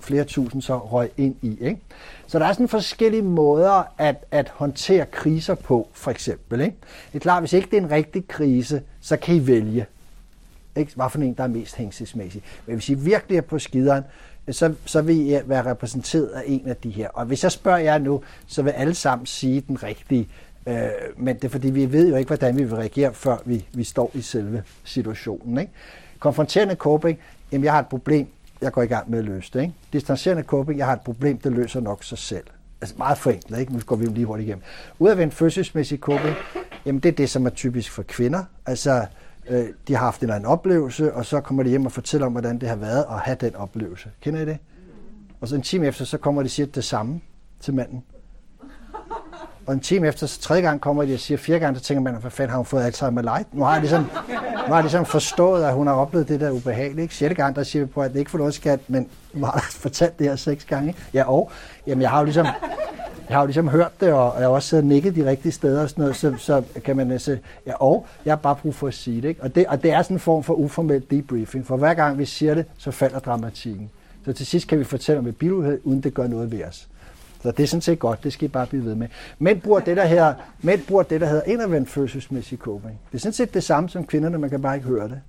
flere tusind så røg ind i. Ikke? Så der er sådan forskellige måder at, at håndtere kriser på, for eksempel. Ikke? Det er klart, hvis ikke det er en rigtig krise, så kan I vælge. Ikke? Hvad for en, der er mest hængselsmæssig. Men hvis I virkelig er på skideren, så, så vil I være repræsenteret af en af de her. Og hvis jeg spørger jer nu, så vil alle sammen sige den rigtige. Øh, men det er fordi, vi ved jo ikke, hvordan vi vil reagere, før vi, vi står i selve situationen. Ikke? Konfronterende coping, jamen jeg har et problem, jeg går i gang med at løse det. Ikke? Distancerende coping, jeg har et problem, det løser nok sig selv. Altså meget forenklet, ikke? Nu går vi lige hurtigt igennem. Udadvendt følelsesmæssig coping, jamen det er det, som er typisk for kvinder. Altså, øh, de har haft en eller anden oplevelse, og så kommer de hjem og fortæller om, hvordan det har været at have den oplevelse. Kender I det? Og så en time efter, så kommer de og siger det samme til manden. Og en time efter, så tredje gang kommer de og siger fire gange, så tænker man, hvad fanden har hun fået Alzheimer light? Nu har jeg ligesom, nu har jeg ligesom forstået, at hun har oplevet det der ubehagelige. Ikke? Sjette gang, der siger vi på, at det ikke får noget skat, men nu har jeg fortalt det her seks gange. Ikke? Ja, og jamen, jeg har jo ligesom, jeg har jo ligesom hørt det, og jeg har også siddet og nikket de rigtige steder og sådan noget, så, så kan man altså, ja, og jeg har bare brug for at sige det. Ikke? Og, det og det er sådan en form for uformel debriefing, for hver gang vi siger det, så falder dramatikken. Så til sidst kan vi fortælle om et biluheld, uden det gør noget ved os. Så det er sådan set godt, det skal I bare blive ved med. Mænd bruger det, der hedder, mænd bruger det, der hedder indadvendt følelsesmæssig coping. Det er sådan set det samme som kvinderne, man kan bare ikke høre det.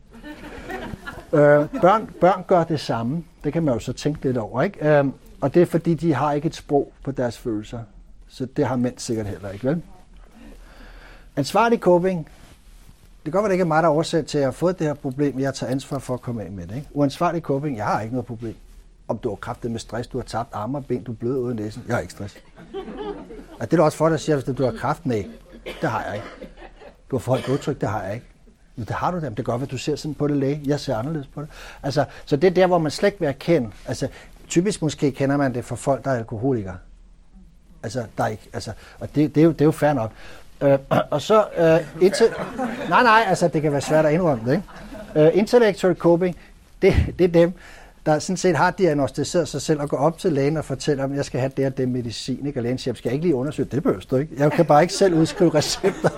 Øh, børn, børn gør det samme. Det kan man jo så tænke lidt over. Ikke? Øh, og det er fordi, de har ikke et sprog på deres følelser. Så det har mænd sikkert heller ikke, vel? Ansvarlig coping. Det kan godt være, det ikke er mig, der er årsag til, at jeg har fået det her problem, jeg tager ansvar for at komme af med det. Ikke? Uansvarlig coping, jeg har ikke noget problem om du har kraftet med stress, du har tabt arme og ben, du er blød ud af næsen. Jeg har ikke stress. Og det er også for dig at hvis du har kraft, nej, det har jeg ikke. Du har for blodtryk, det har jeg ikke. Men det har du da. Det gør, at du ser sådan på det læge. Jeg ser anderledes på det. Altså, så det er der, hvor man slet ikke vil erkende. Altså, typisk måske kender man det for folk, der er alkoholikere. Altså, der er ikke, altså, og det, det, er jo, det er jo fair nok. Øh, og så, øh, indtil, nej, nej, altså, det kan være svært at indrømme det, ikke? Øh, intellectual coping, det, det er dem, der sådan set har diagnostiseret sig selv og går op til lægen og fortæller, om jeg skal have det og det medicin. Ikke? Og lægen siger, skal jeg ikke lige undersøge det? behøver du ikke. Jeg kan bare ikke selv udskrive recepter.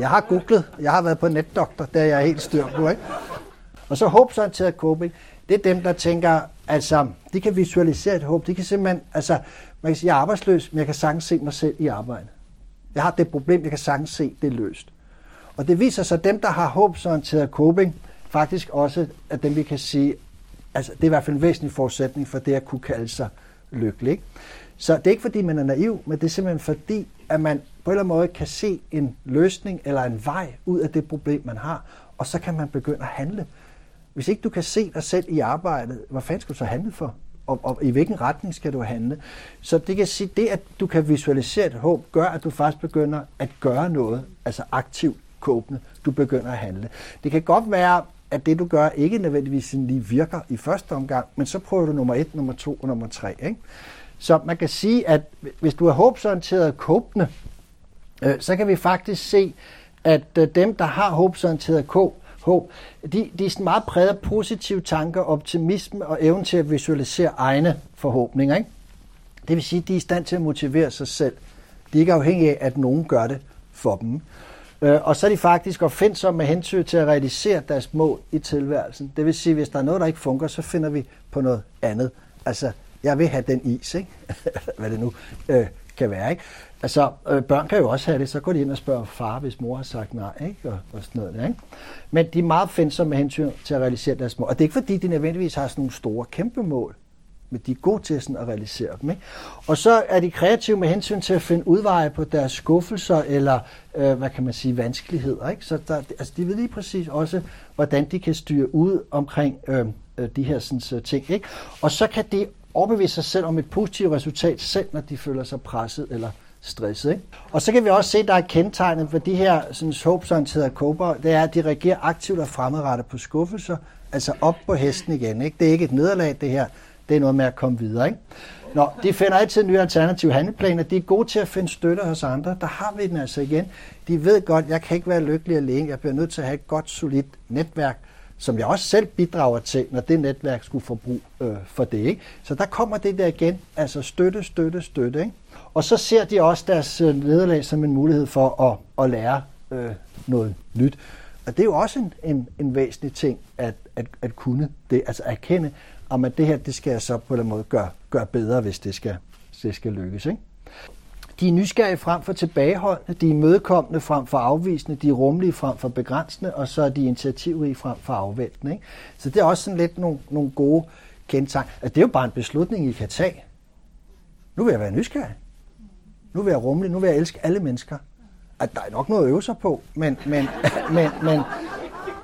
Jeg har googlet, jeg har været på netdoktor, der jeg er helt styr på. Ikke? Og så håbsorienteret coping, det er dem, der tænker, altså, det kan visualisere et håb. Det kan simpelthen, altså, man kan sige, jeg er arbejdsløs, men jeg kan sagtens se mig selv i arbejde. Jeg har det problem, jeg kan sagtens se, det er løst. Og det viser sig, at dem, der har håbsorienteret coping, faktisk også at dem, vi kan sige, Altså, det er i hvert fald en væsentlig forudsætning for det at kunne kalde sig lykkelig. Ikke? Så det er ikke fordi, man er naiv, men det er simpelthen fordi, at man på en eller anden måde kan se en løsning eller en vej ud af det problem, man har, og så kan man begynde at handle. Hvis ikke du kan se dig selv i arbejdet, hvad fanden skal du så handle for? Og, og i hvilken retning skal du handle? Så det kan sige, det at du kan visualisere et håb, gør, at du faktisk begynder at gøre noget, altså aktivt kåbende. Du begynder at handle. Det kan godt være, at det, du gør, ikke nødvendigvis lige virker i første omgang, men så prøver du nummer et, nummer to og nummer tre. Ikke? Så man kan sige, at hvis du er håbsorienteret kåbende, øh, så kan vi faktisk se, at øh, dem, der har håbsorienteret K, håb, de, de er sådan meget præget af positive tanker, optimisme og evnen til at visualisere egne forhåbninger. Ikke? Det vil sige, at de er i stand til at motivere sig selv. De er ikke afhængige af, at nogen gør det for dem. Øh, og så er de faktisk opfindsomme med hensyn til at realisere deres mål i tilværelsen. Det vil sige, at hvis der er noget, der ikke fungerer, så finder vi på noget andet. Altså, jeg vil have den is, ikke? hvad det nu øh, kan være. Ikke? Altså, øh, børn kan jo også have det, så går de ind og spørger far, hvis mor har sagt nej, ikke? Og, og sådan noget der, ikke? Men de er meget fændsomme med hensyn til at realisere deres mål. Og det er ikke fordi, de nødvendigvis har sådan nogle store, kæmpe mål, men de er gode til sådan at realisere dem. Ikke? Og så er de kreative med hensyn til at finde udveje på deres skuffelser eller, øh, hvad kan man sige, vanskeligheder. Ikke? Så der, altså, de ved lige præcis også, hvordan de kan styre ud omkring øh, øh de her sådan, så ting. Ikke? Og så kan de overbevise sig selv om et positivt resultat, selv når de føler sig presset eller stresset. Ikke? Og så kan vi også se, at der er kendetegnet for de her sådan, håbsorienterede kåber, det er, at de reagerer aktivt og fremadrettet på skuffelser, altså op på hesten igen. Ikke? Det er ikke et nederlag, det her. Det er noget med at komme videre. Ikke? Nå, de finder altid nye alternative handleplaner. De er gode til at finde støtte hos andre. Der har vi den altså igen. De ved godt, jeg kan ikke være lykkelig alene. Jeg bliver nødt til at have et godt, solidt netværk, som jeg også selv bidrager til, når det netværk skulle få brug øh, for det. Ikke? Så der kommer det der igen, altså støtte, støtte, støtte. Ikke? Og så ser de også deres øh, nederlag som en mulighed for at, at lære øh, noget nyt. Og det er jo også en, en, en væsentlig ting at, at, at kunne det, altså erkende, om at det her, det skal jeg så på en eller anden måde gøre, gøre bedre, hvis det skal, hvis det skal lykkes. Ikke? De er nysgerrige frem for tilbageholdende, de er mødekommende frem for afvisende, de er rummelige frem for begrænsende, og så er de initiativrige frem for afvæltende. Ikke? Så det er også sådan lidt nogle, nogle gode kendetegn. Altså, det er jo bare en beslutning, I kan tage. Nu vil jeg være nysgerrig. Nu vil jeg rumle, Nu vil jeg elske alle mennesker. At der er nok noget at øve sig på, men, men, men, men,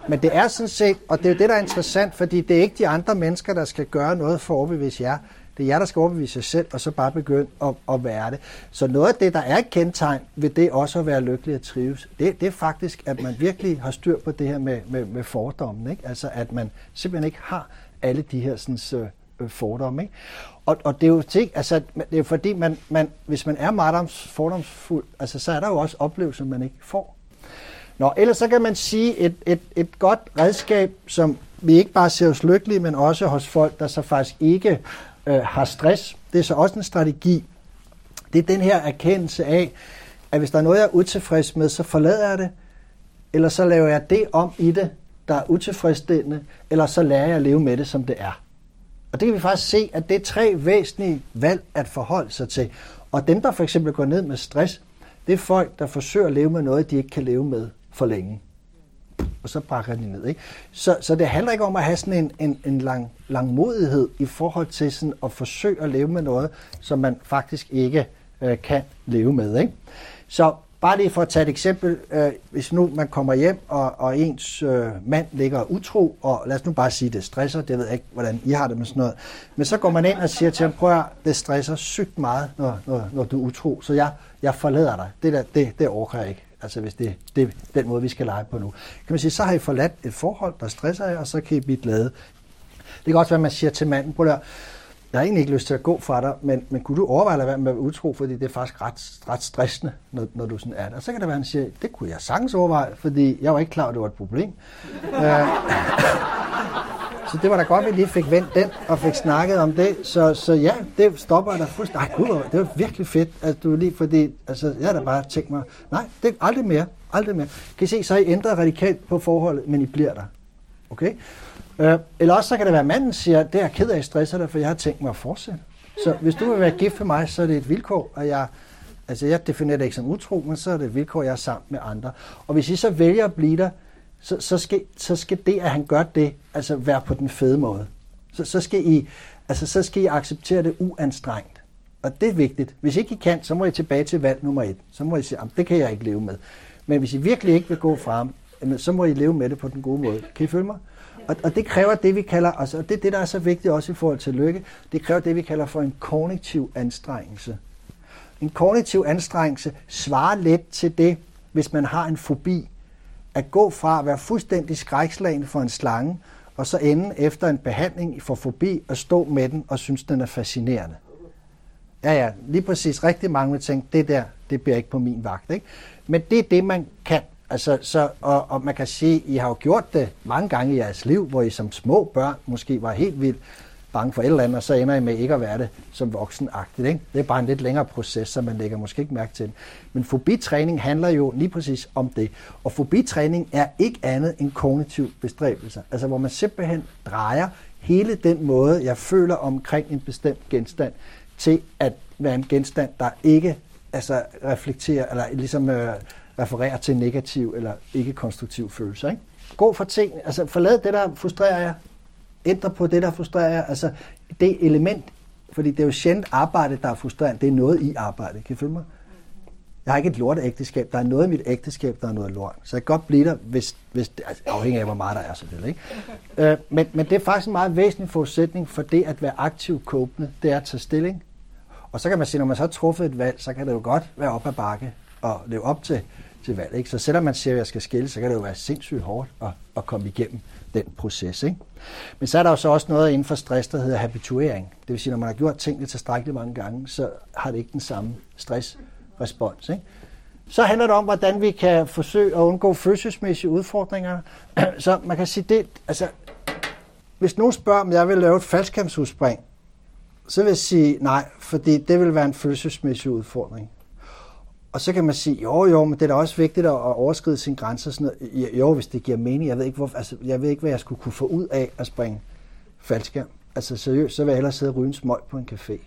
men det er sådan set, og det er jo det, der er interessant, fordi det er ikke de andre mennesker, der skal gøre noget for at overbevise jer. Det er jer, der skal overbevise sig selv, og så bare begynde at, at være det. Så noget af det, der er et kendetegn ved det også at være lykkelig og trives, det, det er faktisk, at man virkelig har styr på det her med, med, med fordommen. Ikke? Altså at man simpelthen ikke har alle de her sådan, øh, fordomme. Ikke? Og, og det er jo ting, altså, det er fordi, man, man, hvis man er meget fordomsfuld, altså, så er der jo også oplevelser, man ikke får. Nå, ellers så kan man sige, et, et, et godt redskab, som vi ikke bare ser os lykkelige, men også hos folk, der så faktisk ikke øh, har stress. Det er så også en strategi. Det er den her erkendelse af, at hvis der er noget, jeg er utilfreds med, så forlader jeg det, eller så laver jeg det om i det, der er utilfredsstillende, eller så lærer jeg at leve med det, som det er. Og det kan vi faktisk se, at det er tre væsentlige valg at forholde sig til. Og dem, der for eksempel går ned med stress, det er folk, der forsøger at leve med noget, de ikke kan leve med for længe. Og så brækker de ned. Ikke? Så, så det handler ikke om at have sådan en, en, en lang, langmodighed i forhold til sådan at forsøge at leve med noget, som man faktisk ikke øh, kan leve med. Ikke? Så bare lige for at tage et eksempel. Øh, hvis nu man kommer hjem, og, og ens øh, mand ligger utro, og lad os nu bare sige, det stresser, det ved jeg ikke, hvordan I har det med sådan noget. Men så går man ind og siger til ham, prøv at det stresser sygt meget, når, når, når du er utro, så jeg, jeg forlader dig. Det der, det, det orker jeg ikke. Altså hvis det, det er den måde, vi skal lege på nu. Kan man sige, så har I forladt et forhold, der stresser jer, og så kan I blive glade. Det kan også være, at man siger til manden, prøv at jeg har egentlig ikke lyst til at gå fra dig, men, men kunne du overveje at være med at være utro, fordi det er faktisk ret, ret stressende, når, når du sådan er der. Og så kan det være, at han siger, det kunne jeg sagtens overveje, fordi jeg var ikke klar, at det var et problem. uh, så det var da godt, at vi lige fik vendt den og fik snakket om det. Så, så ja, det stopper der fuldstændig. Nej, gud, det var virkelig fedt, at du lige, fordi altså, jeg har da bare tænkt mig, nej, det er aldrig mere, aldrig mere. Kan I se, så I ændret radikalt på forholdet, men I bliver der. Okay? Øh, eller også så kan det være, at manden siger, det er jeg ked af, stresser dig, for jeg har tænkt mig at fortsætte. Så hvis du vil være gift for mig, så er det et vilkår, og jeg, altså jeg definerer det ikke som utro, men så er det et vilkår, jeg er sammen med andre. Og hvis I så vælger at blive der, så, så, skal, så skal det, at han gør det, altså være på den fede måde. Så, så, skal I, altså, så skal I acceptere det uanstrengt. Og det er vigtigt. Hvis ikke I kan, så må I tilbage til valg nummer et. Så må I sige, det kan jeg ikke leve med. Men hvis I virkelig ikke vil gå frem, så må I leve med det på den gode måde. Kan I følge mig? Og, og det kræver det, vi kalder, altså, og det er det, der er så vigtigt også i forhold til lykke, det kræver det, vi kalder for en kognitiv anstrengelse. En kognitiv anstrengelse svarer let til det, hvis man har en fobi, at gå fra at være fuldstændig skrækslagen for en slange, og så ende efter en behandling for fobi og stå med den og synes, den er fascinerende. Ja, ja, lige præcis. Rigtig mange vil tænke, det der, det bliver ikke på min vagt. Ikke? Men det er det, man kan. Altså, så, og, og man kan sige, I har jo gjort det mange gange i jeres liv, hvor I som små børn måske var helt vildt bange for et eller andet, og så ender I med ikke at være det som voksenagtigt. Ikke? Det er bare en lidt længere proces, så man lægger måske ikke mærke til. Men fobitræning handler jo lige præcis om det. Og fobitræning er ikke andet end kognitiv bestræbelse. Altså hvor man simpelthen drejer hele den måde, jeg føler omkring en bestemt genstand, til at være en genstand, der ikke altså, reflekterer, eller ligesom øh, refererer til negativ eller ikke konstruktiv følelse. Ikke? Gå for ting, altså forlad det, der frustrerer jer, ændre på det, der frustrerer jer. Altså det element, fordi det er jo sjældent arbejde, der er frustrerende, det er noget i arbejde. Kan I følge mig? Jeg har ikke et lort ægteskab. Der er noget i mit ægteskab, der er noget lort. Så jeg kan godt blive der, hvis, hvis det, altså, afhængig af, hvor meget der er selvfølgelig. Ikke? Øh, men, men det er faktisk en meget væsentlig forudsætning for det at være aktiv kåbende. Det er at tage stilling. Og så kan man sige, når man så har truffet et valg, så kan det jo godt være op ad bakke at leve op til, til valg. Ikke? Så selvom man siger, at jeg skal skille, så kan det jo være sindssygt hårdt at, at komme igennem den proces. Ikke? Men så er der jo så også noget inden for stress, der hedder habituering. Det vil sige, når man har gjort tingene tilstrækkeligt mange gange, så har det ikke den samme stressrespons. Ikke? Så handler det om, hvordan vi kan forsøge at undgå følelsesmæssige udfordringer. Så man kan sige, det, altså, hvis nogen spørger, om jeg vil lave et faldskærmsudspring, så vil jeg sige nej, fordi det vil være en følelsesmæssig udfordring. Og så kan man sige, jo jo, men det er da også vigtigt at overskride sine grænser. Sådan noget. Jo, hvis det giver mening. Jeg ved, ikke, hvor, altså, jeg ved ikke, hvad jeg skulle kunne få ud af at springe faldskærm. Altså seriøst, så vil jeg hellere sidde og ryge en smøg på en café.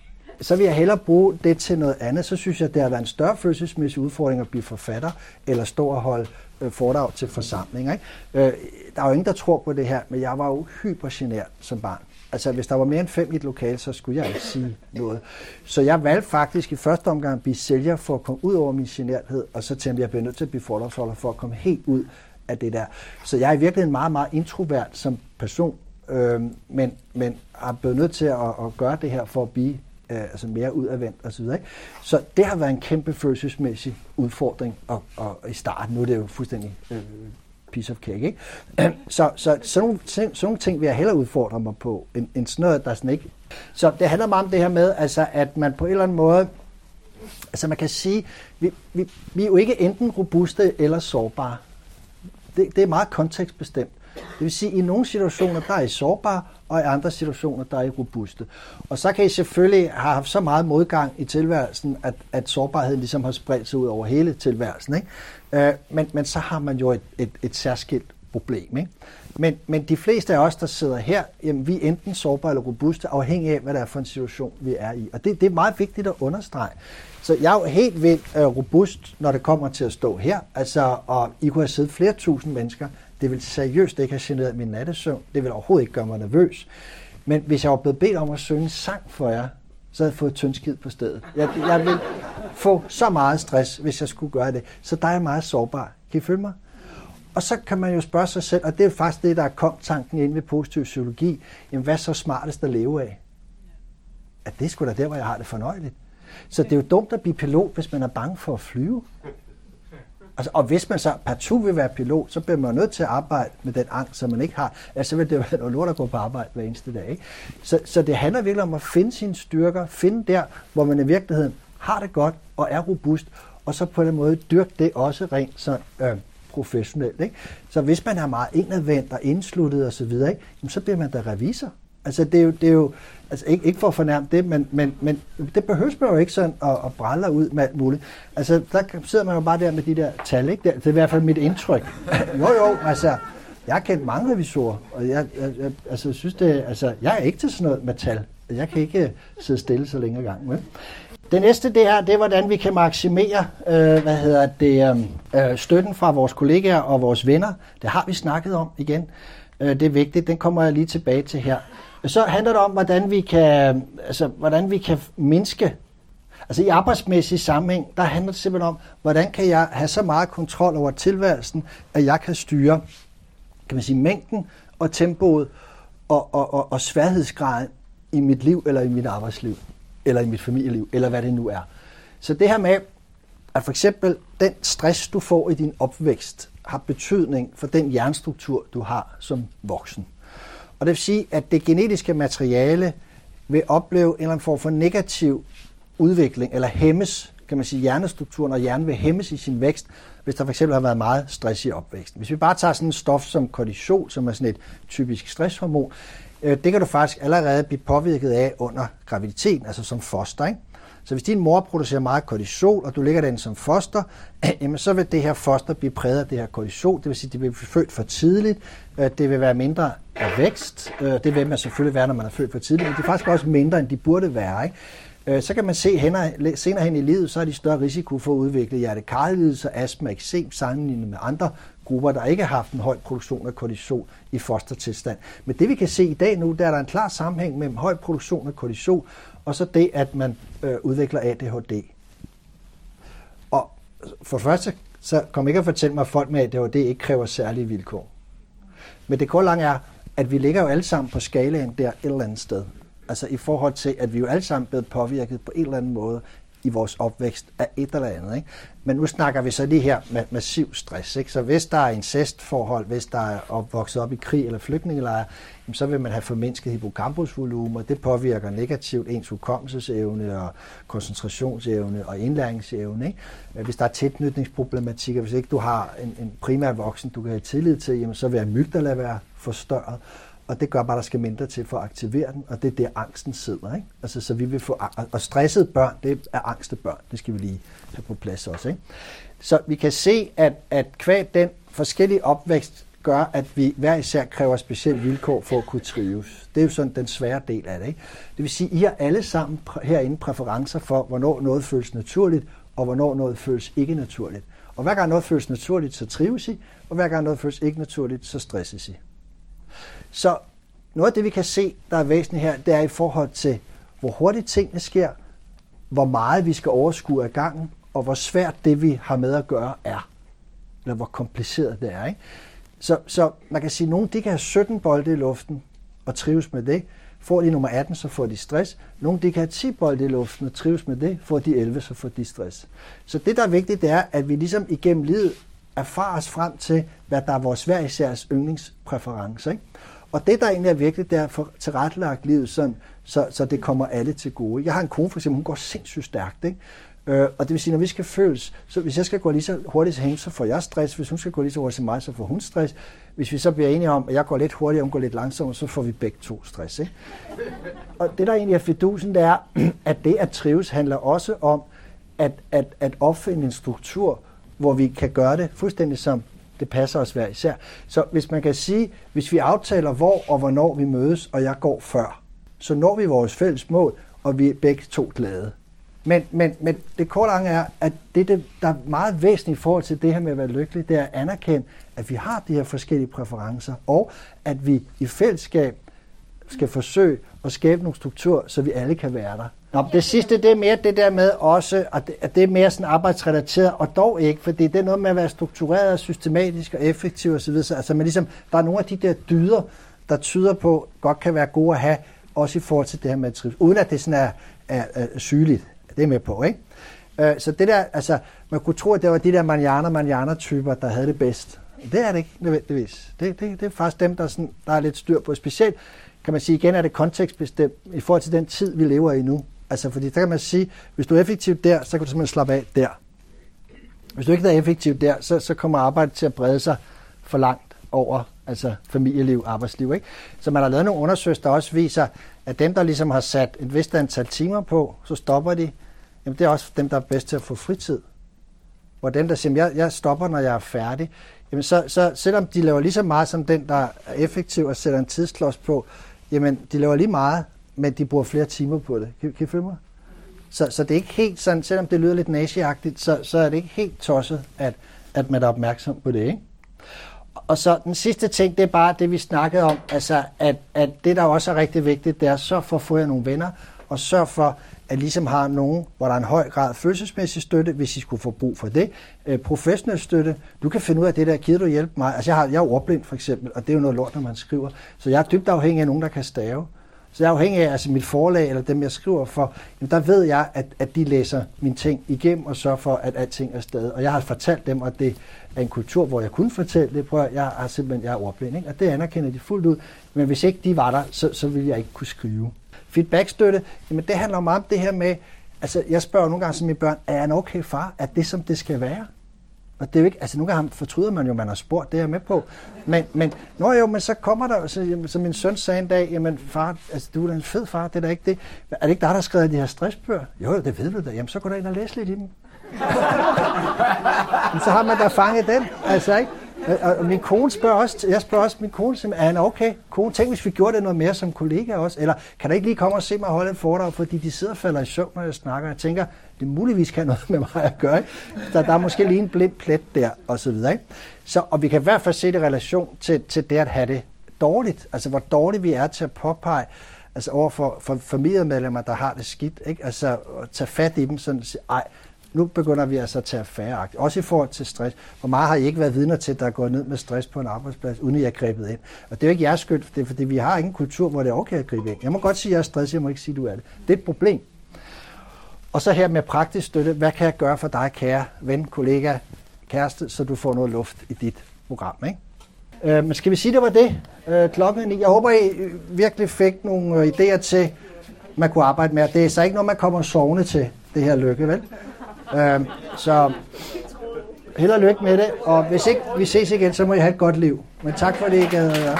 Så vil jeg hellere bruge det til noget andet. Så synes jeg, det har været en større følelsesmæssig udfordring at blive forfatter, eller stå og holde øh, foredrag til forsamlinger. Ikke? Øh, der er jo ingen, der tror på det her, men jeg var jo hypergenert som barn. Altså, hvis der var mere end fem i et lokal, så skulle jeg ikke sige noget. Så jeg valgte faktisk i første omgang at blive sælger for at komme ud over min generthed, og så tænkte jeg, at jeg bliver nødt til at blive fordragsholder for at komme helt ud af det der. Så jeg er virkelig en meget, meget introvert som person, øh, men, men har blevet nødt til at, at gøre det her for at blive øh, altså mere udadvendt osv. Så, ikke? så det har været en kæmpe følelsesmæssig udfordring, og, og i starten, nu er det jo fuldstændig øh, piece of cake. Ikke? Så, så sådan, nogle ting, sådan nogle ting vil jeg hellere udfordre mig på, end, end sådan noget, der sådan ikke... Så det handler meget om det her med, altså, at man på en eller anden måde... Altså man kan sige, vi, vi, vi er jo ikke enten robuste eller sårbare. Det, det er meget kontekstbestemt. Det vil sige, at i nogle situationer, der er I sårbare, og i andre situationer, der er I robuste. Og så kan I selvfølgelig have haft så meget modgang i tilværelsen, at, at sårbarheden ligesom har spredt sig ud over hele tilværelsen. Ikke? Øh, men, men så har man jo et, et, et særskilt problem. Ikke? Men, men de fleste af os, der sidder her, jamen, vi er enten sårbare eller robuste, afhængig af, hvad det er for en situation, vi er i. Og det, det er meget vigtigt at understrege. Så jeg er jo helt vildt øh, robust, når det kommer til at stå her. Altså, og I kunne have siddet flere tusind mennesker. Det vil seriøst ikke have generet min nattesøvn. Det vil overhovedet ikke gøre mig nervøs. Men hvis jeg var blevet bedt om at synge en sang for jer, så havde jeg fået tyndskid på stedet. Jeg, jeg vil få så meget stress, hvis jeg skulle gøre det. Så der er jeg meget sårbar. Kan I følge mig? Og så kan man jo spørge sig selv, og det er faktisk det, der er kom tanken ind ved positiv psykologi, jamen hvad er så smartest at leve af? At det skulle da der, hvor jeg har det fornøjeligt. Så det er jo dumt at blive pilot, hvis man er bange for at flyve. Altså, og hvis man så partout vil være pilot, så bliver man nødt til at arbejde med den angst, som man ikke har. Altså, så vil det være noget lort at gå på arbejde hver eneste dag. Ikke? Så, så det handler virkelig om at finde sine styrker, finde der, hvor man i virkeligheden har det godt og er robust, og så på den måde dyrke det også rent så, øh, professionelt. Ikke? Så hvis man er meget indadvendt og indsluttet osv., så, videre, ikke, så bliver man da revisor. Altså det er jo, det er jo altså ikke, ikke for at fornærme det, men, men, men det behøves man jo ikke sådan at, at brælle ud med alt muligt. Altså der sidder man jo bare der med de der tal, ikke? Det er i hvert fald mit indtryk. jo jo, altså jeg har kendt mange revisorer, og jeg, jeg, jeg altså, synes det, altså, jeg er ikke til sådan noget med tal. Jeg kan ikke øh, sidde stille så længe gang. Vel? Det næste det her, det er, hvordan vi kan maksimere øh, hvad hedder det, øh, øh, støtten fra vores kollegaer og vores venner. Det har vi snakket om igen. Øh, det er vigtigt, den kommer jeg lige tilbage til her. Så handler det om, hvordan vi kan, altså, hvordan vi kan mindske Altså i arbejdsmæssig sammenhæng, der handler det simpelthen om, hvordan kan jeg have så meget kontrol over tilværelsen, at jeg kan styre kan man sige, mængden og tempoet og, og, og, og sværhedsgraden i mit liv eller i mit arbejdsliv eller i mit familieliv, eller hvad det nu er. Så det her med, at for eksempel den stress, du får i din opvækst, har betydning for den hjernestruktur, du har som voksen. Og det vil sige, at det genetiske materiale vil opleve en eller anden form for negativ udvikling, eller hæmmes kan man sige, hjernestrukturen, og hjernen vil hæmmes i sin vækst, hvis der fx har været meget stress i opvæksten. Hvis vi bare tager sådan en stof som kortisol, som er sådan et typisk stresshormon, øh, det kan du faktisk allerede blive påvirket af under graviditeten, altså som foster. Ikke? Så hvis din mor producerer meget kortisol, og du ligger den som foster, jamen så vil det her foster blive præget af det her kortisol. Det vil sige, at det vil blive født for tidligt. Øh, det vil være mindre af vækst. Øh, det vil man selvfølgelig være, når man er født for tidligt, men det er faktisk også mindre, end de burde være. Ikke? Øh, så kan man se hen, senere hen i livet, så er de større risiko for at udvikle hjertekarlidelse, astma, eksem, sammenlignet med andre grupper, der ikke har haft en høj produktion af kortisol i fostertilstand. Men det vi kan se i dag nu, der er der en klar sammenhæng mellem høj produktion af kortisol og så det, at man øh, udvikler ADHD. Og for det første, så kom ikke at fortælle mig, at folk med ADHD ikke kræver særlige vilkår. Men det korte lange er, at vi ligger jo alle sammen på skalaen der et eller andet sted. Altså i forhold til, at vi jo alle sammen blevet påvirket på en eller anden måde i vores opvækst af et eller andet. Ikke? Men nu snakker vi så lige her med massiv stress. Ikke? Så hvis der er incestforhold, hvis der er opvokset op i krig eller flygtningelejre, så vil man have formindsket hippocampusvolumen, og det påvirker negativt ens hukommelsesevne og koncentrationsevne og indlæringsevne. Ikke? Hvis der er tilknytningsproblematikker, hvis ikke du har en, en primær voksen, du kan have tillid til, jamen, så vil amygdala være forstørret. Og det gør bare, at der skal mindre til for at aktivere den, og det er der angsten sidder. Ikke? Altså, så vi vil få, og stressede børn, det er angste børn, det skal vi lige have på plads også. Ikke? Så vi kan se, at, at kvad den forskellige opvækst gør, at vi hver især kræver specielle vilkår for at kunne trives. Det er jo sådan den svære del af det. Ikke? Det vil sige, at I har alle sammen herinde præferencer for, hvornår noget føles naturligt, og hvornår noget føles ikke naturligt. Og hver gang noget føles naturligt, så trives I, og hver gang noget føles ikke naturligt, så stresses I. Så noget af det, vi kan se, der er væsentligt her, det er i forhold til, hvor hurtigt tingene sker, hvor meget vi skal overskue af gangen, og hvor svært det, vi har med at gøre, er. Eller hvor kompliceret det er. Ikke? Så, så man kan sige, at nogle de kan have 17 bolde i luften og trives med det. Får de nummer 18, så får de stress. Nogle de kan have 10 bolde i luften og trives med det. Får de 11, så får de stress. Så det, der er vigtigt, det er, at vi ligesom igennem livet erfarer os frem til, hvad der er vores hver isærs yndlingspræference. Ikke? Og det, der egentlig er vigtigt, det er at få tilrettelagt livet sådan, så, så det kommer alle til gode. Jeg har en kone, for eksempel, hun går sindssygt stærkt. Ikke? Øh, og det vil sige, når vi skal føles, så hvis jeg skal gå lige så hurtigt til hende, så får jeg stress. Hvis hun skal gå lige så hurtigt til mig, så får hun stress. Hvis vi så bliver enige om, at jeg går lidt hurtigere, og hun går lidt langsommere, så får vi begge to stress. Ikke? Og det, der egentlig er fidusen, det er, at det at trives handler også om at, at, at opfinde en struktur, hvor vi kan gøre det fuldstændig som det passer os hver især. Så hvis man kan sige, hvis vi aftaler, hvor og hvornår vi mødes, og jeg går før, så når vi vores fælles mål, og vi er begge to glade. Men, men, men det korte er, at det, det, der er meget væsentligt i forhold til det her med at være lykkelig, det er at anerkende, at vi har de her forskellige præferencer, og at vi i fællesskab skal forsøge at skabe nogle strukturer, så vi alle kan være der. Nå, det sidste, det er mere det der med også, at det, at det er mere sådan arbejdsrelateret, og dog ikke, fordi det er noget med at være struktureret, systematisk og effektiv osv. Så, altså, men ligesom, der er nogle af de der dyder, der tyder på, godt kan være gode at have, også i forhold til det her med trivsel, uden at det sådan er, er, er sygeligt. Det er med på, ikke? Øh, så det der, altså, man kunne tro, at det var de der manjana manjana typer der havde det bedst. Det er det ikke nødvendigvis. Det, det, det er faktisk dem, der, sådan, der er lidt styr på. Specielt, kan man sige, igen er det kontekstbestemt i forhold til den tid, vi lever i nu. Altså, fordi der kan man sige, hvis du er effektiv der, så kan du simpelthen slappe af der. Hvis du ikke er effektiv der, så, så kommer arbejdet til at brede sig for langt over altså familieliv, arbejdsliv. Ikke? Så man har lavet nogle undersøgelser, der også viser, at dem, der ligesom har sat et vist antal timer på, så stopper de. Jamen, det er også dem, der er bedst til at få fritid. Hvor dem, der siger, jeg, jeg stopper, når jeg er færdig, jamen så, så selvom de laver lige så meget som den, der er effektiv og sætter en tidsklods på, jamen de laver lige meget, men de bruger flere timer på det. Kan, kan I følge mig? Så, så det er ikke helt sådan, selvom det lyder lidt naziagtigt, så, så er det ikke helt tosset, at, at man er opmærksom på det. Ikke? Og så den sidste ting, det er bare det, vi snakkede om, altså at, at det, der også er rigtig vigtigt, det er så for at få jer nogle venner, og sørg for, at ligesom har nogen, hvor der er en høj grad følelsesmæssig støtte, hvis I skulle få brug for det. Øh, professionel støtte, du kan finde ud af det der, gider du hjælpe mig? Altså jeg, har, jeg er ordblind for eksempel, og det er jo noget lort, når man skriver. Så jeg er dybt afhængig af nogen, der kan stave. Så jeg er afhængig af altså mit forlag, eller dem, jeg skriver for, jamen der ved jeg, at, at de læser mine ting igennem og sørger for, at alting er stadig. Og jeg har fortalt dem, at det er en kultur, hvor jeg kunne fortælle det. Prøv, jeg er simpelthen jeg er ordblind, ikke? og det anerkender de fuldt ud. Men hvis ikke de var der, så, så ville jeg ikke kunne skrive. Feedbackstøtte, jamen det handler meget om det her med, altså, jeg spørger nogle gange som mine børn, er han okay far? Er det, som det skal være? Og det er jo ikke, altså nogle gange fortryder man jo, man har spurgt, det er jeg med på. Men, men, nå jo, men så kommer der, så, jamen, så min søn sagde en dag, jamen far, altså du er da en fed far, det er da ikke det. Er det ikke dig, der har skrevet de her stressbøger? Jo, det ved du da. Jamen så går du ind og læs lidt i dem. så har man da fanget den, altså ikke? Og min kone spørger også, jeg spørger også min kone, er han okay? Kone, tænk hvis vi gjorde det noget mere som kollega også, eller kan du ikke lige komme og se mig holde et foredrag, fordi de sidder og falder i søvn, når jeg snakker. Jeg tænker, det muligvis kan noget med mig at gøre. Ikke? Der, der er måske lige en blind plet der, og så videre. Ikke? Så, og vi kan i hvert fald se det i relation til, til det at have det dårligt. Altså, hvor dårligt vi er til at påpege, altså over for, for familiemedlemmer, der har det skidt. Ikke? Altså, at tage fat i dem, sådan at sige, ej, nu begynder vi altså at tage affære. Også i forhold til stress. Hvor meget har I ikke været vidner til, der er gået ned med stress på en arbejdsplads, uden I jeg er grebet ind? Og det er jo ikke jeres skyld, det er, fordi vi har ingen kultur, hvor det er okay at gribe ind. Jeg må godt sige, at jeg er stresset, jeg må ikke sige, at du er det. Det er et problem. Og så her med praktisk støtte. Hvad kan jeg gøre for dig, kære ven, kollega, kæreste, så du får noget luft i dit program, ikke? Øh, men skal vi sige, det var det? Øh, klokken 9. Jeg håber, I øh, virkelig fik nogle øh, idéer til, man kunne arbejde med. Det er så ikke noget, man kommer sovende til, det her lykke, vel? Øh, så held og lykke med det, og hvis ikke vi ses igen, så må I have et godt liv. Men tak for det, I gad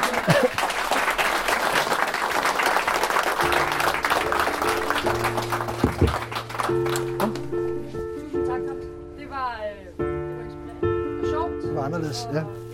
Tak, Det